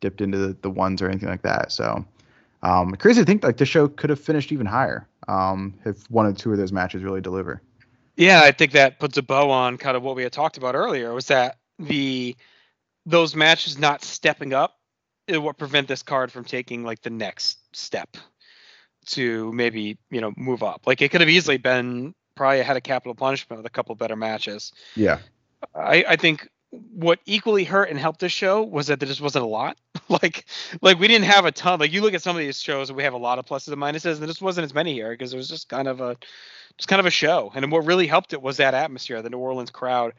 dipped into the, the ones or anything like that. So um, crazy to think like the show could have finished even higher um, if one or two of those matches really deliver. Yeah, I think that puts a bow on kind of what we had talked about earlier. Was that the those matches not stepping up is what prevent this card from taking like the next step to maybe you know move up. Like it could have easily been probably had a capital punishment with a couple better matches. Yeah. I, I think what equally hurt and helped this show was that there just wasn't a lot. like like we didn't have a ton. Like you look at some of these shows we have a lot of pluses and minuses, and just wasn't as many here because it was just kind of a just kind of a show. And what really helped it was that atmosphere, the New Orleans crowd,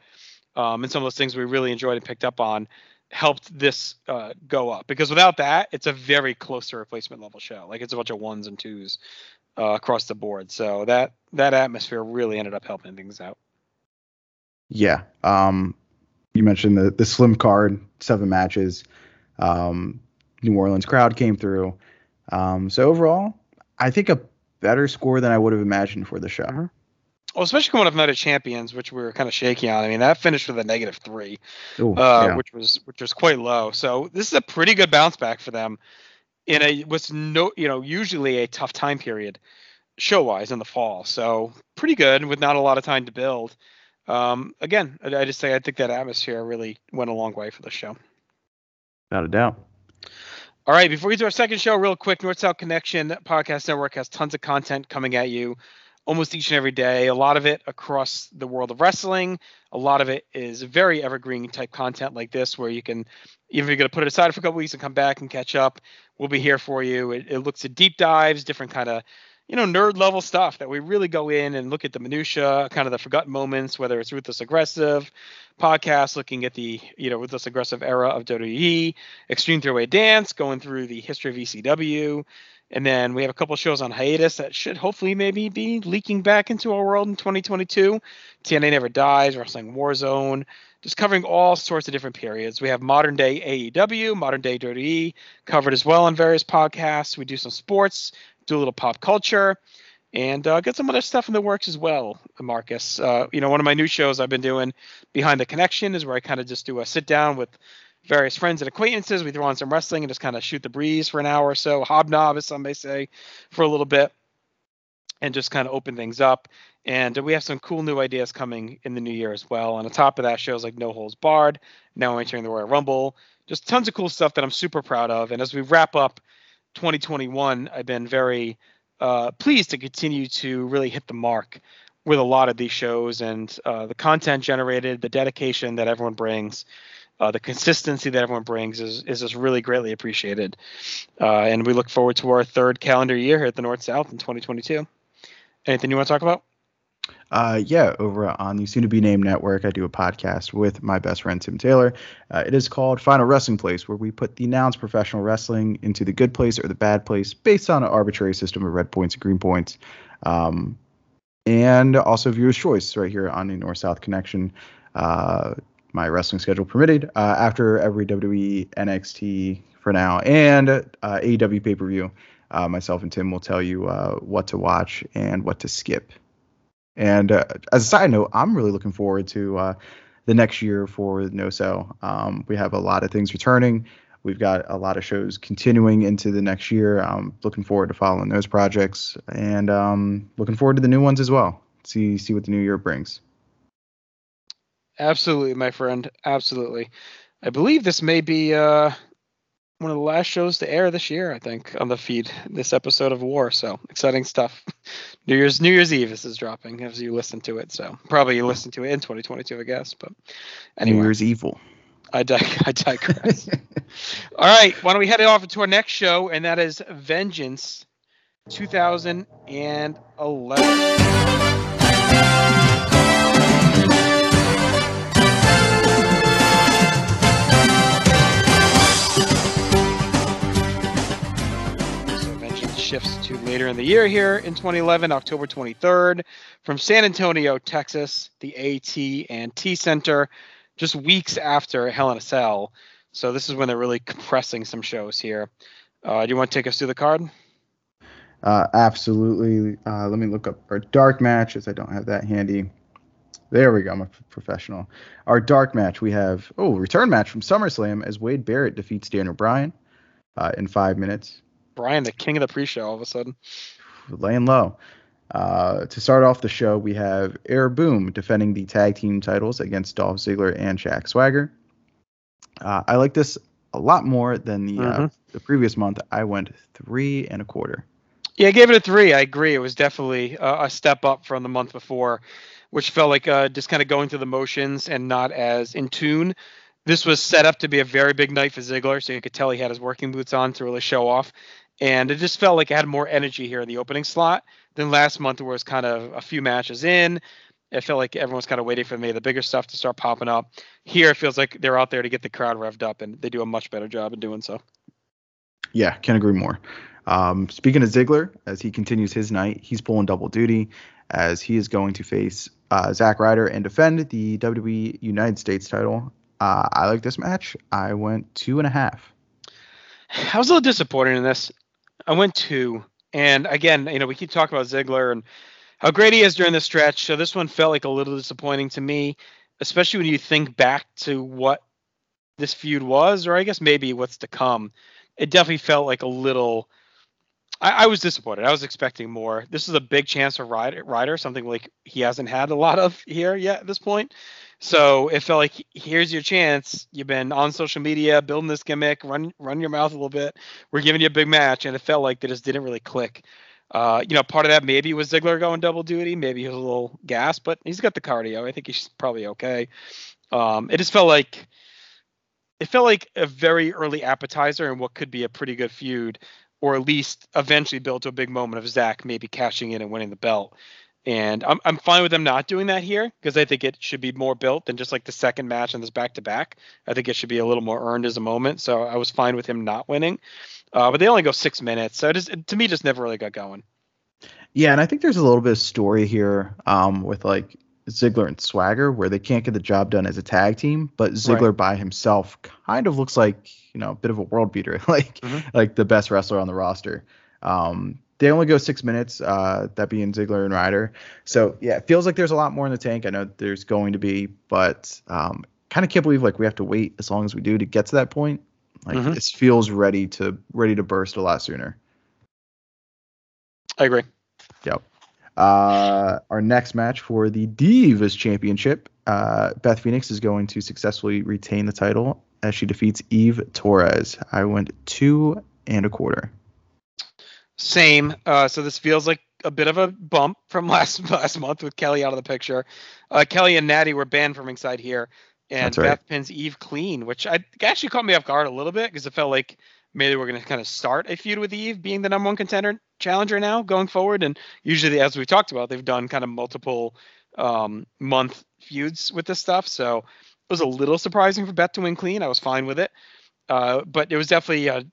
um, and some of those things we really enjoyed and picked up on helped this uh, go up. Because without that, it's a very close to replacement level show. Like it's a bunch of ones and twos uh, across the board. So that that atmosphere really ended up helping things out. Yeah. Um, you mentioned the the slim card, seven matches. Um, New Orleans crowd came through. Um, so overall, I think a better score than I would have imagined for the show. Well, especially coming off Night of Champions, which we were kind of shaky on. I mean, that finished with a negative three. Ooh, uh, yeah. which was which was quite low. So this is a pretty good bounce back for them in a was no you know usually a tough time period show wise in the fall. So pretty good with not a lot of time to build. Um, again, I, I just say I think that atmosphere really went a long way for the show. Without a doubt. All right, before we do our second show, real quick, North South Connection Podcast Network has tons of content coming at you almost each and every day. A lot of it across the world of wrestling. A lot of it is very evergreen type content like this, where you can, even if you're going to put it aside for a couple weeks and come back and catch up, we'll be here for you. It, it looks at deep dives, different kind of, you know, nerd level stuff that we really go in and look at the minutia, kind of the forgotten moments, whether it's ruthless aggressive podcast, looking at the, you know, ruthless aggressive era of WWE, extreme throwaway dance, going through the history of ECW. And then we have a couple shows on hiatus that should hopefully maybe be leaking back into our world in 2022. TNA Never Dies, Wrestling Warzone, just covering all sorts of different periods. We have modern day AEW, modern day WWE covered as well on various podcasts. We do some sports, do a little pop culture, and uh, get some other stuff in the works as well, Marcus. Uh, you know, one of my new shows I've been doing, Behind the Connection, is where I kind of just do a sit down with various friends and acquaintances. We throw on some wrestling and just kind of shoot the breeze for an hour or so, hobnob, as some may say, for a little bit, and just kind of open things up. And we have some cool new ideas coming in the new year as well. On the top of that, shows like No Holds Barred, now entering the Royal Rumble, just tons of cool stuff that I'm super proud of. And as we wrap up 2021, I've been very uh, pleased to continue to really hit the mark with a lot of these shows and uh, the content generated, the dedication that everyone brings uh, the consistency that everyone brings is is just really greatly appreciated, uh, and we look forward to our third calendar year here at the North South in 2022. Anything you want to talk about? Uh, yeah, over on the soon to be named network, I do a podcast with my best friend Tim Taylor. Uh, it is called Final Wrestling Place, where we put the nouns professional wrestling into the good place or the bad place based on an arbitrary system of red points and green points. Um, and also viewer's choice right here on the North South Connection. Uh, my wrestling schedule permitted uh, after every WWE NXT for now and uh, AEW pay per view. Uh, myself and Tim will tell you uh, what to watch and what to skip. And uh, as a side note, I'm really looking forward to uh, the next year for NoSo. Um, we have a lot of things returning. We've got a lot of shows continuing into the next year. I'm looking forward to following those projects and um, looking forward to the new ones as well. See see what the new year brings. Absolutely, my friend. Absolutely. I believe this may be uh, one of the last shows to air this year, I think, on the feed, this episode of War. So exciting stuff. New Year's New Year's Eve. This is dropping as you listen to it. So probably you listen to it in 2022, I guess. But New anyway, Year's evil. I, dig- I digress. All right, why don't we head off to our next show, and that is Vengeance 2011. Shifts to later in the year here in 2011, October 23rd, from San Antonio, Texas, the AT and T Center, just weeks after Hell in a Cell. So this is when they're really compressing some shows here. Uh, do you want to take us through the card? Uh, absolutely. Uh, let me look up our dark matches. I don't have that handy. There we go. I'm a professional. Our dark match, we have, oh, return match from SummerSlam as Wade Barrett defeats Daniel Bryan uh, in five minutes, Bryan, the king of the pre-show, all of a sudden. laying low. Uh, to start off the show, we have Air Boom defending the tag team titles against Dolph Ziggler and Jack Swagger. Uh, I like this a lot more than the uh, Mhm. the previous month. I went three and a quarter. Yeah, I gave it a three. I agree. It was definitely a, a step up from the month before, which felt like uh, just kind of going through the motions and not as in tune. This was set up to be a very big night for Ziggler, so you could tell he had his working boots on to really show off. And it just felt like it had more energy here in the opening slot than last month, where it was kind of a few matches in. It felt like everyone's kind of waiting for maybe the bigger stuff to start popping up. Here, it feels like they're out there to get the crowd revved up, and they do a much better job in doing so. Yeah, can't agree more. Um, speaking of Ziggler, as he continues his night, he's pulling double duty as he is going to face uh, Zack Ryder and defend the WWE United States title. Uh, I like this match. I went two and a half. I was a little disappointed in this. I went two, and again, you know, we keep talking about Ziggler and how great he is during the stretch. So this one felt like a little disappointing to me, especially when you think back to what this feud was, or I guess maybe what's to come. It definitely felt like a little. I, I was disappointed. I was expecting more. This is a big chance for Ryder, Ryder, something like he hasn't had a lot of here yet at this point. So it felt like here's your chance. You've been on social media building this gimmick. Run run your mouth a little bit. We're giving you a big match, and it felt like they just didn't really click. Uh, you know, part of that maybe was Ziggler going double duty. Maybe he was a little gas, but he's got the cardio. I think he's probably okay. Um, it just felt like it felt like a very early appetizer in what could be a pretty good feud, or at least eventually build to a big moment of Zack maybe cashing in and winning the belt. And I'm I'm fine with them not doing that here because I think it should be more built than just like the second match in this back to back. I think it should be a little more earned as a moment. So I was fine with him not winning. Uh, but they only go six minutes, so it just it, to me just never really got going. Yeah, and I think there's a little bit of story here um, with like Ziggler and Swagger where they can't get the job done as a tag team, but Ziggler by himself kind of looks like you know a bit of a world beater, like Mhm. like the best wrestler on the roster. Um, they only go six minutes, uh, that being Ziggler and Ryder. So yeah, it feels like there's a lot more in the tank. I know there's going to be, but um, kind of can't believe like we have to wait as long as we do to get to that point. Like Mhm. this feels ready to ready to burst a lot sooner. I agree. Yep. Uh, our next match for the Divas Championship, uh, Beth Phoenix is going to successfully retain the title as she defeats Eve Torres. I went two and a quarter. Same. Uh, so this feels like a bit of a bump from last last month with Kelly out of the picture. Uh, Kelly and Natty were banned from inside here, and That's right. Beth pins Eve clean, which I actually caught me off guard a little bit because it felt like maybe we're going to kind of start a feud with Eve being the number one contender challenger now going forward. And usually, as we've talked about, they've done kind of multiple um, month feuds with this stuff. So it was a little surprising for Beth to win clean. I was fine with it, uh, but it was definitely a,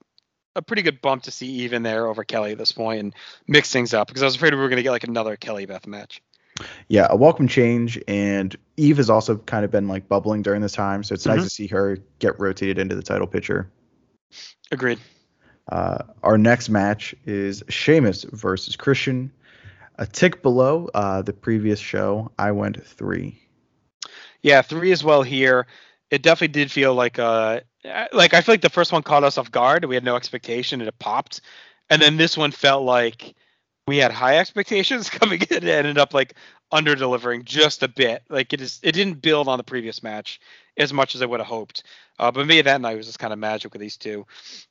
a pretty good bump to see Eve in there over Kelly at this point and mix things up because I was afraid we were going to get like another Kelly Beth match. Yeah, a welcome change, and Eve has also kind of been like bubbling during this time, so it's nice Mhm. to see her get rotated into the title picture. Agreed. Uh, our next match is Sheamus versus Christian. A tick below uh, the previous show, I went three. Yeah, three as well here. It definitely did feel like uh like I feel like the first one caught us off guard. We had no expectation and it popped. And then this one felt like we had high expectations coming in and ended up like under delivering just a bit. Like it is, it didn't build on the previous match as much as I would have hoped. Uh, but maybe that night was just kind of magic with these two.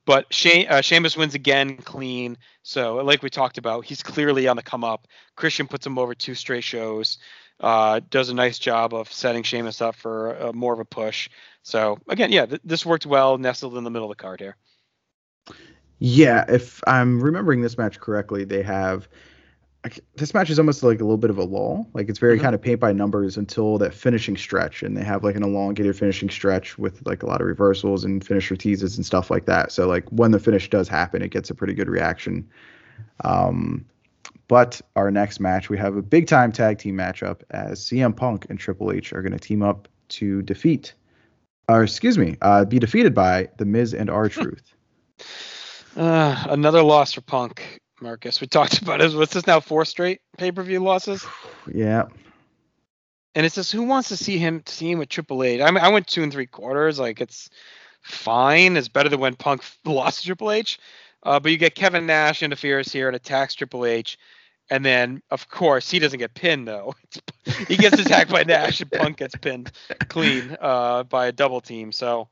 But Shane, uh, Sheamus wins again clean. So like we talked about, he's clearly on the come up. Christian puts him over two straight shows. Uh, does a nice job of setting Sheamus up for more of a push. So again, yeah, th- this worked well, nestled in the middle of the card here. Yeah, if I'm remembering this match correctly, they have this match is almost like a little bit of a lull. Like it's very Mhm. kind of paint by numbers until that finishing stretch, and they have like an elongated finishing stretch with like a lot of reversals and finisher teases and stuff like that. So like when the finish does happen, it gets a pretty good reaction. Um, but our next match, we have a big time tag team matchup as CM Punk and Triple H are going to team up to defeat, or excuse me, uh, be defeated by The Miz and R Truth. Uh, another loss for Punk, Marcus. We talked about it. What's this now? Four straight pay per view losses. yeah. And it says, who wants to see him see him with Triple H? I mean, I went two and three quarters. Like it's fine. It's better than when Punk lost to Triple H. Uh, but you get Kevin Nash interferes here and attacks Triple H. And then, of course, he doesn't get pinned though. he gets attacked by Nash, and Punk gets pinned clean uh, by a double team. So,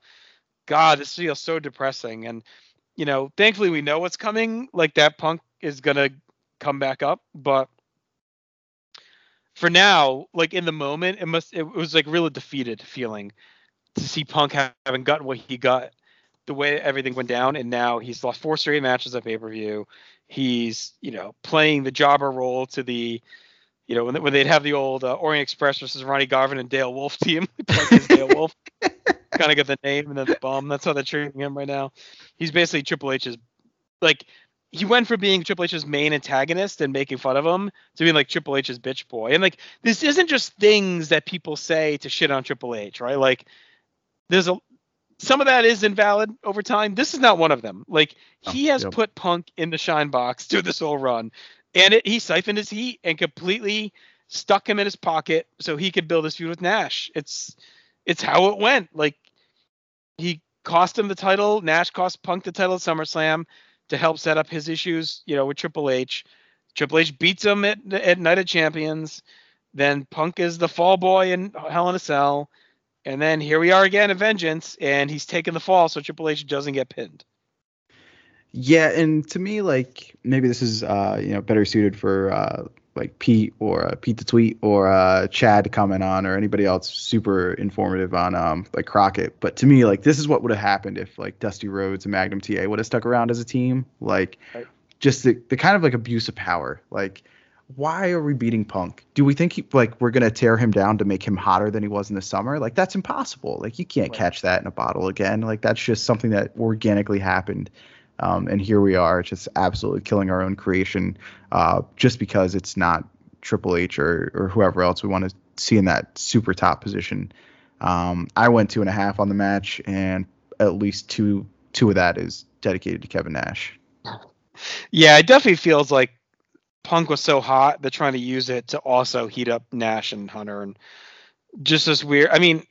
God, this feels so depressing. And you know, thankfully we know what's coming. Like that Punk is gonna come back up, but for now, like in the moment, it must it was like really defeated feeling to see Punk ha- having gotten what he got, the way everything went down, and now he's lost four straight matches at pay per view. He's you know playing the jobber role to the, you know when, when they'd have the old uh, Orient Express versus Ronnie Garvin and Dale Wolfe team, Dale Wolfe. kind of get the name and then the bum. That's how they're treating him right now. He's basically Triple H's like he went from being Triple H's main antagonist and making fun of him to being like Triple H's bitch boy. And like this isn't just things that people say to shit on Triple H, right? Like there's a some of that is invalid over time. This is not one of them. Like oh, he has yep. put Punk in the shine box through this whole run, and it, he siphoned his heat and completely stuck him in his pocket so he could build his feud with Nash. It's it's how it went. Like he cost him the title. Nash cost Punk the title at SummerSlam to help set up his issues, you know, with Triple H. Triple H beats him at, at Night of Champions. Then Punk is the fall boy in Hell in a Cell. And then here we are again at Vengeance, and he's taking the fall so Triple H doesn't get pinned. Yeah, and to me, like maybe this is uh, you know better suited for uh, like Pete or uh, Pete the tweet or uh, Chad to comment on or anybody else super informative on um like Crockett. But to me, like this is what would have happened if like Dusty Rhodes and Magnum TA would have stuck around as a team. Like Right. just the, the kind of like abuse of power. Like why are we beating Punk? Do we think he, like we're gonna tear him down to make him hotter than he was in the summer? Like that's impossible. Like you can't Right. catch that in a bottle again. Like that's just something that organically happened. Um, and here we are, just absolutely killing our own creation, uh, just because it's not Triple H or or whoever else we want to see in that super top position. Um, I went two and a half on the match, and at least two two of that is dedicated to Kevin Nash. Yeah, it definitely feels like Punk was so hot they're trying to use it to also heat up Nash and Hunter and just this weird. I mean,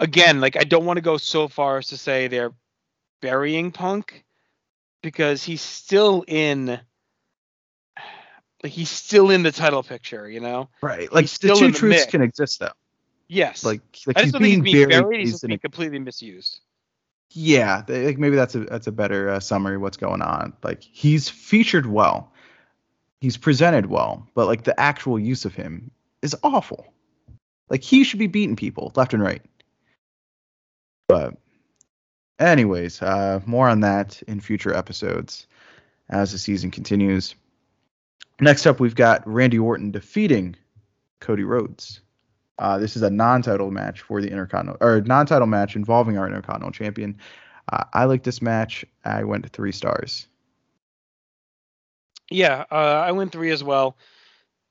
again, like I don't want to go so far as to say they're burying Punk because he's still in like he's still in the title picture, you know? Right, like He's the two the truths mix. can exist though. Yes. Like like I he's just don't think being he's being buried. buried, he's he's being completely misused. Yeah, they- like maybe that's a that's a better uh, summary of what's going on. Like he's featured well, he's presented well, but like the actual use of him is awful. Like he should be beating people left and right. But anyways, uh, more on that in future episodes as the season continues. Next up, we've got Randy Orton defeating Cody Rhodes. Uh, this is a non-title match for the Intercontinental or non-title match involving our Intercontinental Champion. Uh, I like this match. I went three stars. Yeah, uh, I went three as well.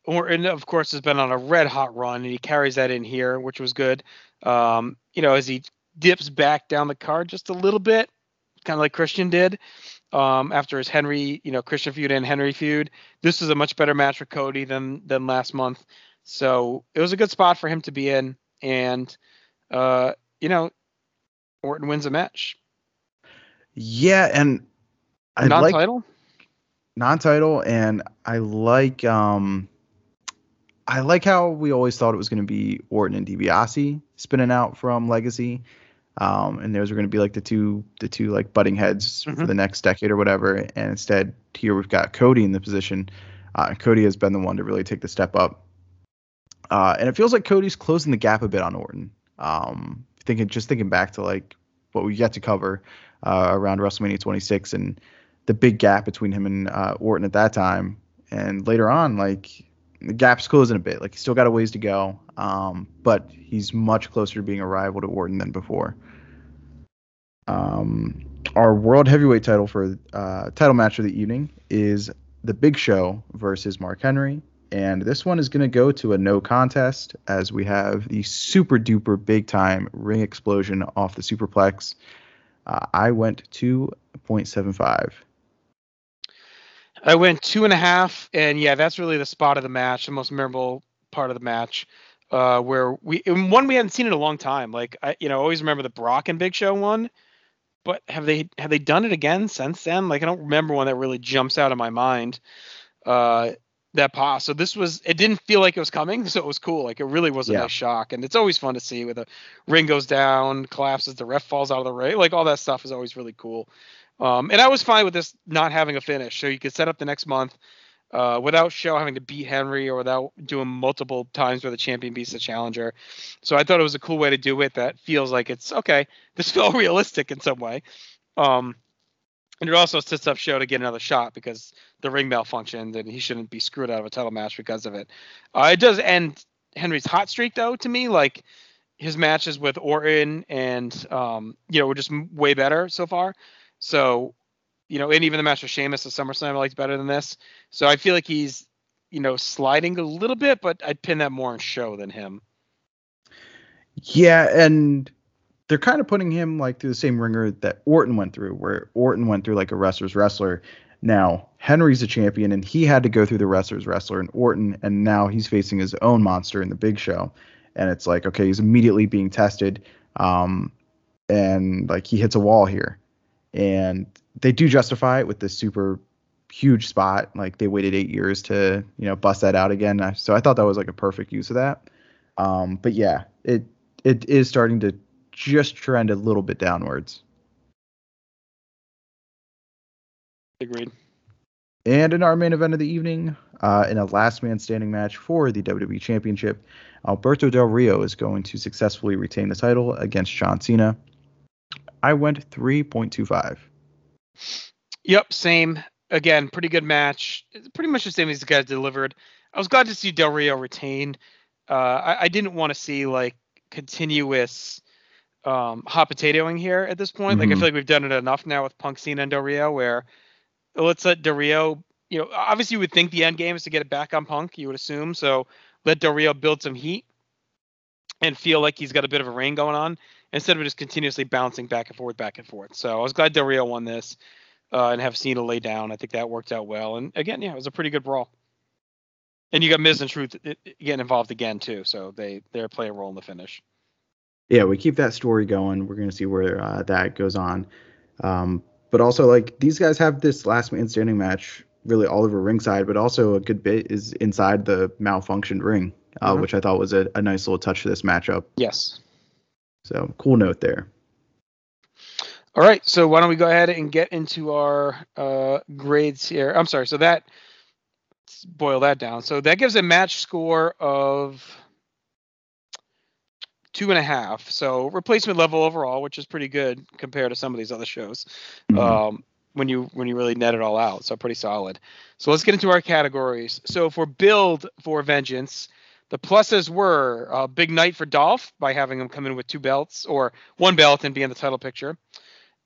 Orton, of course, has been on a red hot run, and he carries that in here, which was good. Um, you know, as he dips back down the card just a little bit, kind of like Christian did um, after his Henry, you know, Christian feud and Henry feud. This is a much better match for Cody than than last month, so it was a good spot for him to be in, and uh, you know, Orton wins a match. Yeah, and I like Non-title. and I like um, I like how we always thought it was going to be Orton and DiBiase spinning out from Legacy, um, and those were going to be like the two the two like butting heads for Mhm. the next decade or whatever. And instead, here we've got Cody in the position. Uh, Cody has been the one to really take the step up, uh, and it feels like Cody's closing the gap a bit on Orton. Um, thinking just thinking back to like what we yet to cover uh, around WrestleMania 26 and the big gap between him and uh, Orton at that time, and later on, like the gap's closing a bit. Like he's still got a ways to go, um, but he's much closer to being a rival to Orton than before. Um, our world heavyweight title for uh, title match of the evening is the Big Show versus Mark Henry, and this one is going to go to a no contest as we have the super duper big time ring explosion off the superplex. Uh, I went 2.75. I went two and a half, and yeah, that's really the spot of the match, the most memorable part of the match, uh, where we and one we hadn't seen in a long time. Like I, you know, always remember the Brock and Big Show one, but have they have they done it again since then? Like I don't remember one that really jumps out of my mind. Uh, that pause. So this was it didn't feel like it was coming, so it was cool. Like it really was a Yeah. nice shock, and it's always fun to see with the ring goes down, collapses, the ref falls out of the ring. Like all that stuff is always really cool. Um, and I was fine with this not having a finish, so you could set up the next month uh, without Show having to beat Henry or without doing multiple times where the champion beats the challenger. So I thought it was a cool way to do it. That feels like it's okay. This felt realistic in some way. Um, and it also sets up Show to get another shot because the ring bell malfunctioned and he shouldn't be screwed out of a title match because of it. Uh, it does end Henry's hot streak though to me. Like his matches with Orton and um, you know were just way better so far. So you know, and even the match with Sheamus at SummerSlam I liked better than this. So I feel like he's you know sliding a little bit, but I'd pin that more in Show than him. Yeah, and they're kind of putting him like through the same ringer that Orton went through, where Orton went through like a wrestler's wrestler. Now Henry's a champion, and he had to go through the wrestler's wrestler and Orton, and now he's facing his own monster in the Big Show, and it's like okay, he's immediately being tested, um, and like he hits a wall here, and they do justify it with this super huge spot. Like they waited eight years to you know bust that out again, so I thought that was like a perfect use of that. Um, but yeah, it it is starting to just trend a little bit downwards. Agreed. And in our main event of the evening, uh, in a last man standing match for the WWE Championship, Alberto Del Rio is going to successfully retain the title against John Cena. I went 3.25. Yep, same. Again, pretty good match. Pretty much the same as the guys delivered. I was glad to see Del Rio retain. Uh, I, I didn't want to see like continuous um, hot potatoing here at this point. Like I Mhm. feel like we've done it enough now with Punk Cena and Del Rio, where let's let Del Rio. You know, obviously you would think the end game is to get it back on Punk. You would assume so. Let Del Rio build some heat and feel like he's got a bit of a reign going on instead of just continuously bouncing back and forth, back and forth. So I was glad Del Rio won this uh, and have Cena lay down. I think that worked out well. And again, yeah, it was a pretty good brawl. And you got Miz and Truth uh, getting involved again too, so they they play a role in the finish. Yeah, we keep that story going. We're going to see where uh, that goes on. Um, but also, like, these guys have this last man standing match really all over ringside, but also a good bit is inside the malfunctioned ring, uh, Mhm. which I thought was a, a nice little touch to this matchup. Yes. So, cool note there. All right, so why don't we go ahead and get into our uh, grades here? I'm sorry, so that boil that down. So that gives a match score of two and a half. So replacement level overall, which is pretty good compared to some of these other shows. Mhm. Um, when you when you really net it all out, so pretty solid. So let's get into our categories. So for build for Vengeance, the pluses were a big night for Dolph by having him come in with two belts or one belt and be in the title picture.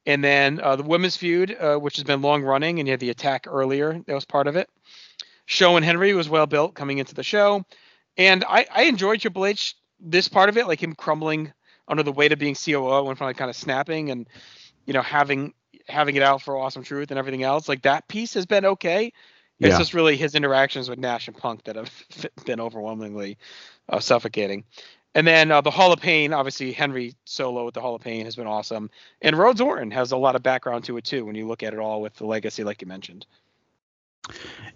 And then uh, the women's feud, uh, which has been long running, and you had the attack earlier. That was part of it. Show and Henry was well built coming into the show. And I, I enjoyed Triple H, this part of it, like him crumbling under the weight of being COO and finally kind of snapping and, you know, having having it out for Awesome Truth and everything else. Like that piece has been okay. It's Yeah. just really his interactions with Nash and Punk that have been overwhelmingly uh, suffocating. And then uh, the Hall of Pain, obviously Henry solo with the Hall of Pain has been awesome, and Rhodes Orton has a lot of background to it too when you look at it all with the legacy, like you mentioned.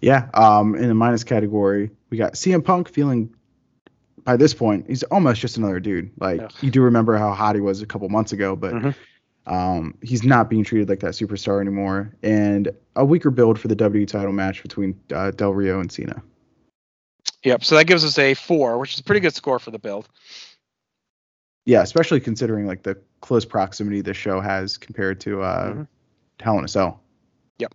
Yeah. Um, in the minus category, we got CM Punk feeling. By this point, he's almost just another dude. Like Ugh. you do remember how hot he was a couple months ago, but Mhm. Um, he's not being treated like that superstar anymore. And a weaker build for the W title match between uh, Del Rio and Cena. Yep. So that gives us a four, which is a pretty good score for the build. Yeah, especially considering like the close proximity the show has compared to uh, Mhm. Hell in a Cell. Yep.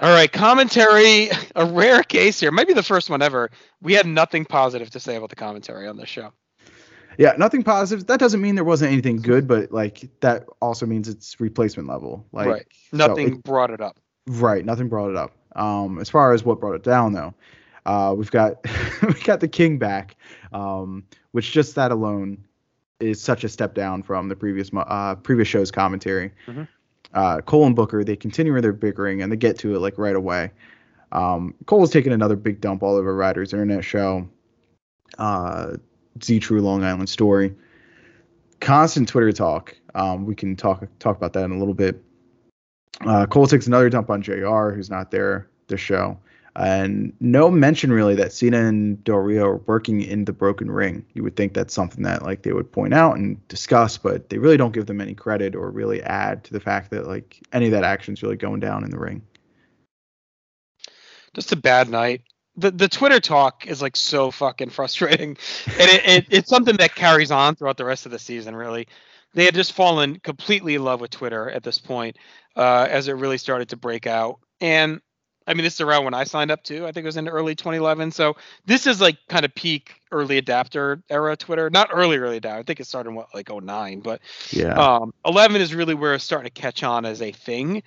All right, commentary, a rare case here. Maybe the first one ever. We had nothing positive to say about the commentary on this show. Yeah, nothing positive. That doesn't mean there wasn't anything good, but like that also means it's replacement level. Like right. so Nothing it- brought it up. right, nothing brought it up. Um, as far as what brought it down though, uh, we've got we got the King back, um, which just that alone is such a step down from the previous uh, previous show's commentary. Mhm. Uh, Cole and Booker they continue their bickering and they get to it like right away. Um, Cole's taking another big dump all over Ryder's internet show. Uh, Z True Long Island story. Constant Twitter talk. Um, we can talk talk about that in a little bit. Uh, Cole takes another dump on JR, who's not there this show. And no mention really that Cena and Del Rio are working in the broken ring. You would think that's something that like they would point out and discuss, but they really don't give them any credit or really add to the fact that like any of that action is really going down in the ring. Just a bad night. The the Twitter talk is like so fucking frustrating, and it, it it's something that carries on throughout the rest of the season. Really, they had just fallen completely in love with Twitter at this point, uh, as it really started to break out. And I mean, this is around when I signed up too. I think it was in early 2011. So this is like kind of peak early adapter era Twitter. Not early early adapter. I think it started in what like 09, but Yeah. um 11 is really where it's starting to catch on as a thing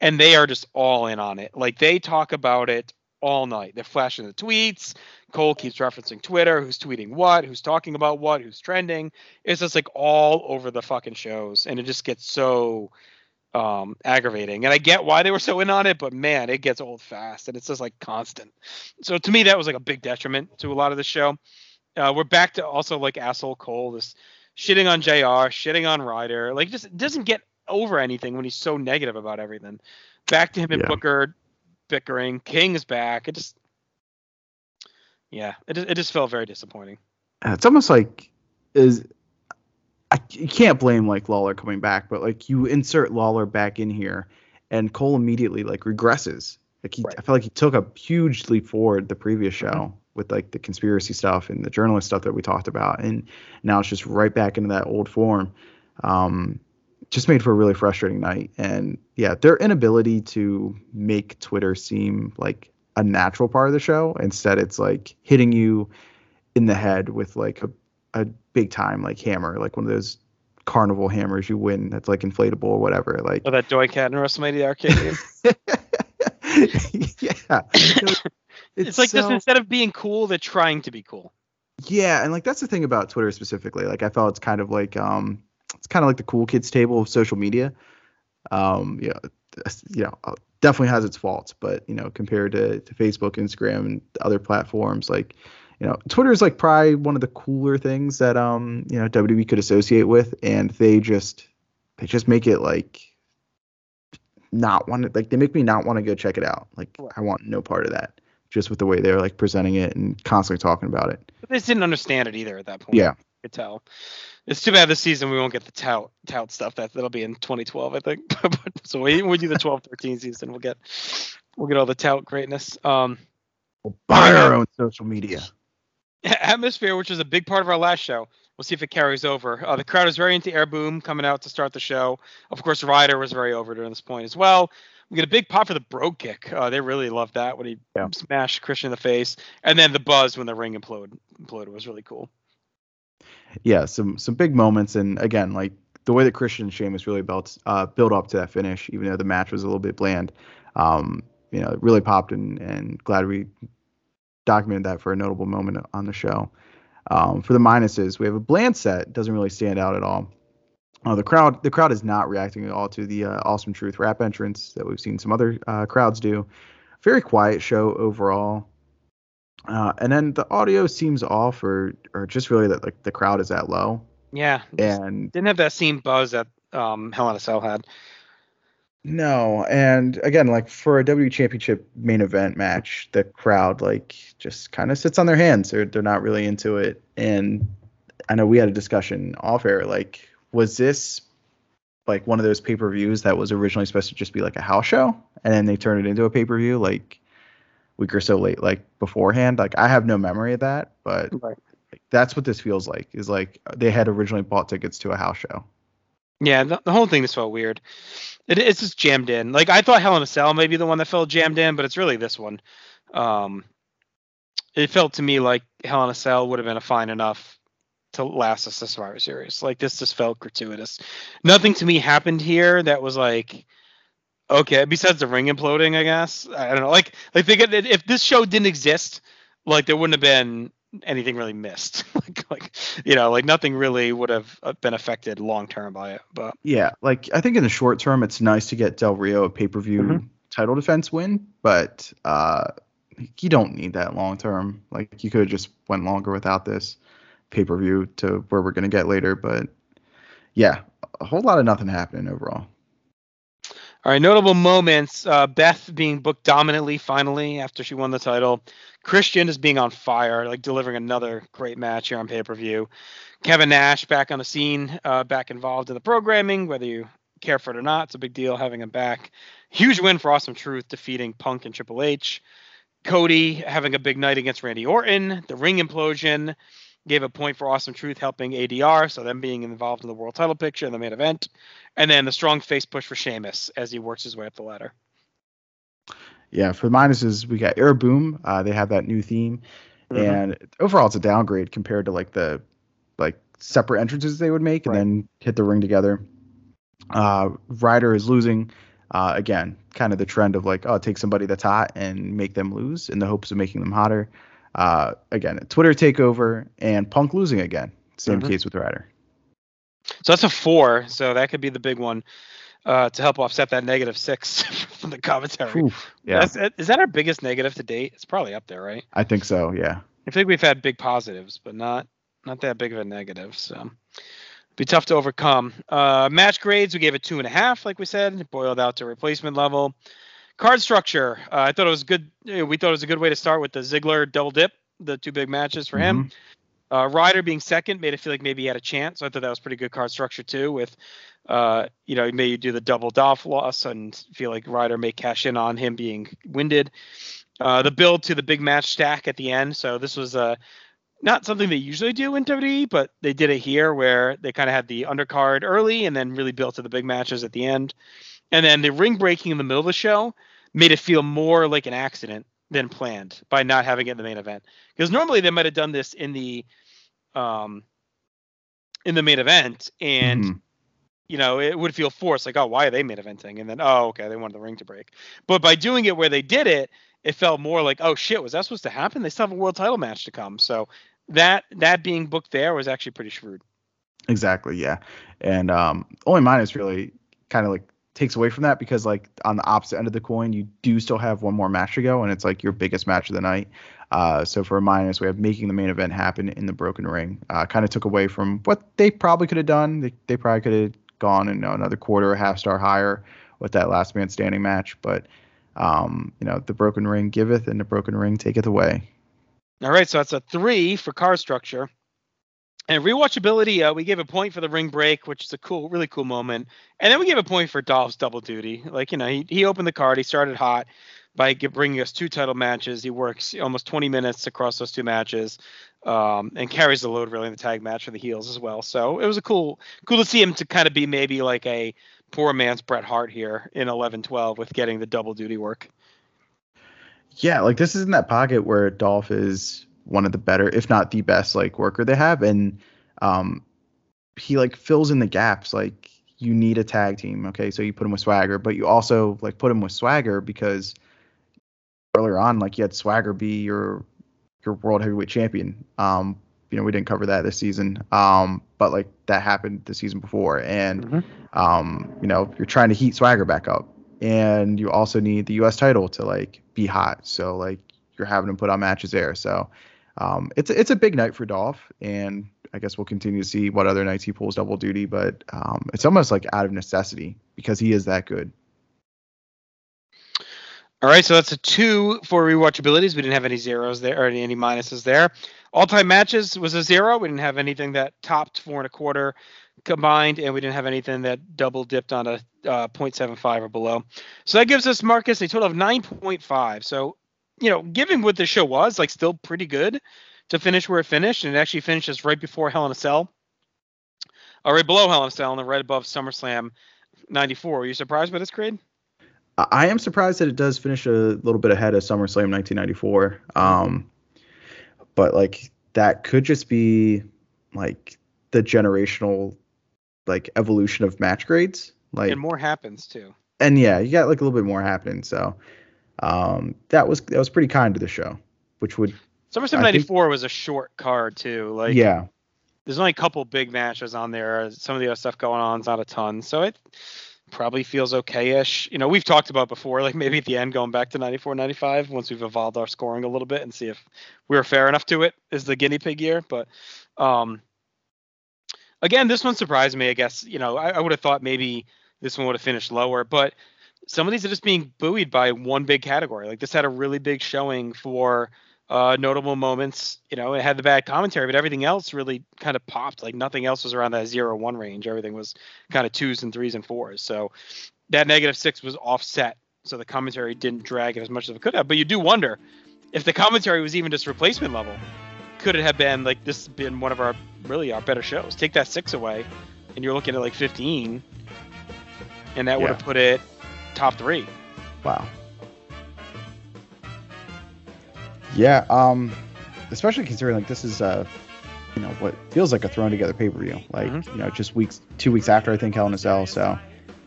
and they are just all in on it like they talk about it all night. They're flashing the tweets. Cole keeps referencing twitter. Who's tweeting what? Who's talking about what? Who's trending? It's just like all over the fucking shows and it just gets so um aggravating. And i get why they were so in on it but man it gets old fast and it's just like constant. So to me that was like a big detriment to a lot of the show. Uh, we're back to also like asshole cole this shitting on JR, shitting on Ryder. Like just doesn't get over anything when he's so negative about everything. Back to him and Yeah. Booker bickering. King's back. It just yeah, it just- it just felt very disappointing. it's almost like is I you can't blame like Lawler coming back, but like you insert Lawler back in here, and Cole immediately like regresses. Like he, Right. I feel like he took a huge leap forward the previous show with like the conspiracy stuff and the journalist stuff that we talked about, and now it's just right back into that old form. Um, just made for a really frustrating night, and yeah, their inability to make Twitter seem like a natural part of the show. Instead, it's like hitting you in the head with like a, a big time like hammer, like one of those carnival hammers you win that's like inflatable or whatever. Like Oh, that Doy Cat in WrestleMania arcade game. yeah. It's, it's, like so- instead of being cool, they're trying to be cool. Yeah, and like that's the thing about Twitter specifically. Like I felt it's kind of like um it's kind of like the cool kids table of social media. Um you know, you know, uh, definitely has its faults, but you know, compared to, to Facebook, Instagram and other platforms like you know, Twitter is like probably one of the cooler things that um, you know, WWE could associate with and they just they just make it like not want to like they make me not want to go check it out. Like I want no part of that just with the way they're like presenting it and constantly talking about it. But they just didn't understand it either at that point. Yeah. Could tell. It's too bad this season we won't get the tout tout stuff. That that'll be in 2012, I think. But- so we we do the 12 13 season. We'll get we'll get all the tout greatness. Um, buy our own social media. atmosphere, which is a big part of our last show. We'll see if it carries over. Uh, the crowd is very into Air Boom coming out to start the show. Of course, Ryder was very over during this point as well. We get a big pop for the bro kick. Uh, they really loved that when he Yeah. smashed Christian in the face, and then the buzz when the ring imploded. Imploded was really cool. Yeah, some some big moments, and again, like the way that Christian and Sheamus really built uh, built up to that finish, even though the match was a little bit bland. Um, you know, it really popped, and and glad we documented that for a notable moment on the show. Um, for the minuses, we have a bland set. Doesn't really stand out at all. Uh, the crowd, the crowd is not reacting at all to the uh, awesome truth rap entrance that we've seen some other uh, crowds do. Very quiet show overall. Uh, and then the audio seems off, or or just really that like the crowd is that low, Yeah, and didn't have that same buzz that um, Hell in a Cell had. No, and again, like for a W Championship main event match, the crowd like just kind of sits on their hands. They're they're not really into it. And I know we had a discussion off air. Like, was this like one of those pay per views that was originally supposed to just be like a house show, and then they turned it into a pay per view like week or so late, like beforehand? Like, I have no memory of that, but Right. like, that's what this feels like. Is like they had originally bought tickets to a house show. Yeah, the, the whole thing just felt weird. It, it's just jammed in. Like I thought Hell in a Cell may be the one that felt jammed in, but it's really this one. Um, it felt to me like Hell in a Cell would have been a fine enough to last us the Survivor Series. Like this just felt gratuitous. Nothing to me happened here that was like okay. Besides the ring imploding, I guess I don't know. Like like think of if this show didn't exist, like there wouldn't have been anything really missed. like like you know like nothing really would have uh, been affected long term by it. But Yeah, like I think in the short term, it's nice to get Del Rio a pay per view Mhm. title defense win, but uh, you don't need that long term. Like you could have just went longer without this pay per view to where we're gonna get later. But yeah, a whole lot of nothing happening overall. All right, notable moments. Uh, Beth being booked dominantly finally after she won the title. Christian is being on fire, like delivering another great match here on pay per view. Kevin Nash back on the scene, uh, back involved in the programming, whether you care for it or not. It's a big deal having him back. Huge win for Awesome Truth, defeating Punk and Triple H. Cody having a big night against Randy Orton. The ring implosion gave a point for Awesome Truth helping ADR, so them being involved in the world title picture and the main event. And then the strong face push for Sheamus as he works his way up the ladder. Yeah, for the minuses, we got Air Boom. Uh, they have that new theme, Mhm. and overall, it's a downgrade compared to like the like separate entrances they would make and Right. then hit the ring together. Uh, Ryder is losing. Uh, again, kind of the trend of like, oh, take somebody that's hot and make them lose in the hopes of making them hotter. Uh, again, Twitter takeover and Punk losing again. Same Mhm. case with Ryder. So that's a four. So that could be the big one uh, to help offset that negative six from the commentary. Oof. Yeah, That's, is that our biggest negative to date? It's probably up there, right? I think so. Yeah. I think we've had big positives, but not not that big of a negative. So it'd be tough to overcome. Uh, match grades, we gave it two and a half, like we said, it boiled out to replacement level. Card structure, uh, I thought it was good. uh, We thought it was a good way to start with the Ziggler double dip, the two big matches for him. Uh, Ryder being second made it feel like maybe he had a chance. So I thought that was pretty good card structure too. With, uh, you know, maybe you do the double Dolph loss and feel like Ryder may cash in on him being winded. Uh, the build to the big match stack at the end. So this was uh, not something they usually do in WWE, but they did it here where they kind of had the undercard early and then really built to the big matches at the end. And then the ring breaking in the middle of the show made it feel more like an accident than planned by not having it in the main event. Because normally they might have done this in the um in the main event and Mhm. you know it would feel forced like oh why are they main eventing and then oh okay they wanted the ring to break but by doing it where they did it it felt more like oh shit was that supposed to happen they still have a world title match to come so that that being booked there was actually pretty shrewd Exactly, yeah. And um only minus really kind of like takes away from that because like on the opposite end of the coin, you do still have one more match to go and it's like your biggest match of the night. Uh so for a minus, we have making the main event happen in the broken ring. Uh kind of took away from what they probably could have done. They, they probably could have gone you know, another quarter or half star higher with that last man standing match, but um, you know, the broken ring giveth and the broken ring taketh away. all right so that's a three for card structure and rewatchability uh, we gave a point for the ring break which is a cool really cool moment. And then we gave a point for dolph's double duty. Like you know he, he opened the card he started hot by bringing us two title matches. He works almost 20 minutes across those two matches um, and carries the load really in the tag match for the heels as well. So it was a cool cool to see him to kind of be maybe like a poor man's bret hart here in 11-12 with getting the double duty work. Yeah, like this is in that pocket where Dolph is one of the better, if not the best, like worker they have, and um, he like fills in the gaps. Like you need a tag team, okay? So you put him with Swagger, but you also like put him with Swagger because earlier on, like you had Swagger be your your world heavyweight champion. Um, you know, we didn't cover that this season, um, but like that happened the season before, and Mhm. um, you know, you're trying to heat Swagger back up, and you also need the U.S. title to like be hot. So like you're having him put on matches there. So um, it's it's a big night for Dolph, and I guess we'll continue to see what other nights he pulls double duty, but um, it's almost like out of necessity because he is that good. All right, so that's a two for rewatchabilities. We didn't have any zeros there or any, any minuses there. All time matches was a zero. We didn't have anything that topped four and a quarter combined, and we didn't have anything that double dipped on a uh, 0.75 or below. So that gives us Marcus a total of 9.5. So, you know, given what the show was, like still pretty good to finish where it finished, and it actually finishes right before Hell in a Cell, or right below Hell in a Cell, and then right above SummerSlam 94. Were you surprised by this, Creed? I I am surprised that it does finish a little bit ahead of SummerSlam 1994. Um, but like that could just be like the generational like evolution of match grades. Like And more happens too. and yeah, you got like a little bit more happening. So um, that was that was pretty kind to the show, which would SummerSlam I 94 was a short card too. Like, yeah there's only a couple big matches on there. Some of the other stuff going on is not a ton, so it probably feels okay-ish. You know, we've talked about before, like maybe at the end going back to 94, 95 once we've evolved our scoring a little bit and see if we were fair enough to it is the guinea pig year. But um, again, this one surprised me. I guess you know I, I would have thought maybe this one would have finished lower, but some of these are just being buoyed by one big category. Like this had a really big showing for uh, notable moments. You know, it had the bad commentary, but everything else really kind of popped. Like nothing else was around that zero one range. Everything was kind of twos and threes and fours. So that negative six was offset. So the commentary didn't drag it as much as it could have. But you do wonder if the commentary was even just replacement level. Could it have been like this? Been one of our really our better shows? Take that six away, and you're looking at like 15, and that would have put it top three. wow yeah um especially considering like this is uh you know what feels like a thrown together pay per view like Mhm. you know just weeks two weeks after I think Hell in a Cell so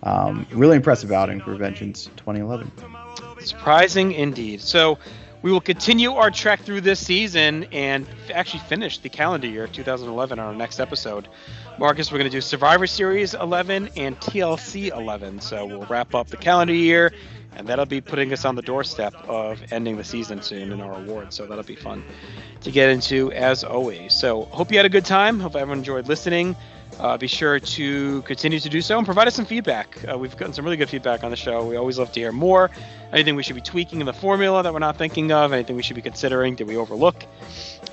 um really impressive outing for Vengeance 2011 Surprising indeed. So we will continue our trek through this season and actually finish the calendar year 2011 on our next episode. Marcus, we're going to do Survivor Series 11 and TLC 11. So we'll wrap up the calendar year, and that'll be putting us on the doorstep of ending the season soon in our awards. So that'll be fun to get into as always. So hope you had a good time. Hope everyone enjoyed listening. Uh, be sure to continue to do so and provide us some feedback. Uh, we've gotten some really good feedback on the show. We always love to hear more. Anything we should be tweaking in the formula that we're not thinking of, anything we should be considering, did we overlook?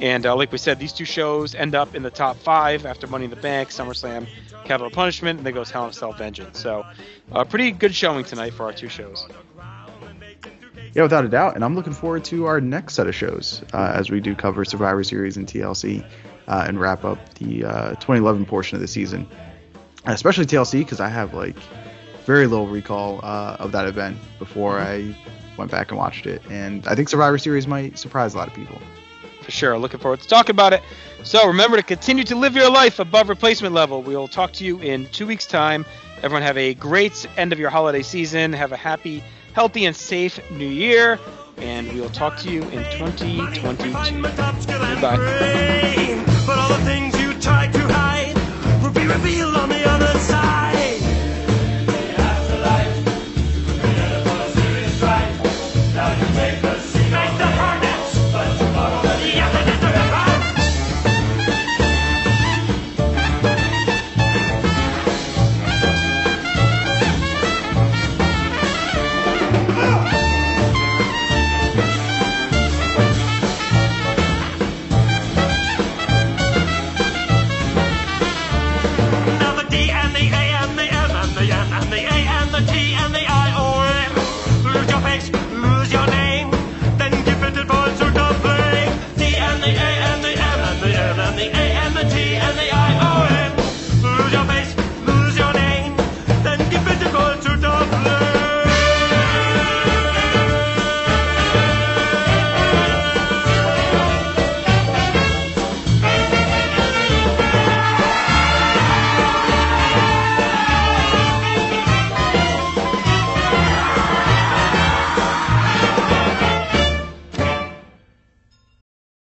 And uh, like we said, these two shows end up in the top five after Money in the Bank, SummerSlam, Capital Punishment, and then goes Hell in a Cell Vengeance. So, uh, pretty good showing tonight for our two shows. Yeah, without a doubt. And I'm looking forward to our next set of shows uh, as we do cover Survivor Series and TLC uh, and wrap up the uh, 2011 portion of the season. Especially TLC because I have like very little recall uh, of that event before I went back and watched it. And I think Survivor Series might surprise a lot of people. For sure. Looking forward to talking about it. So remember to continue to live your life above replacement level. We will talk to you in two weeks' time. Everyone have a great end of your holiday season. Have a happy, healthy, and safe new year. And we will talk to you in 2022. Goodbye.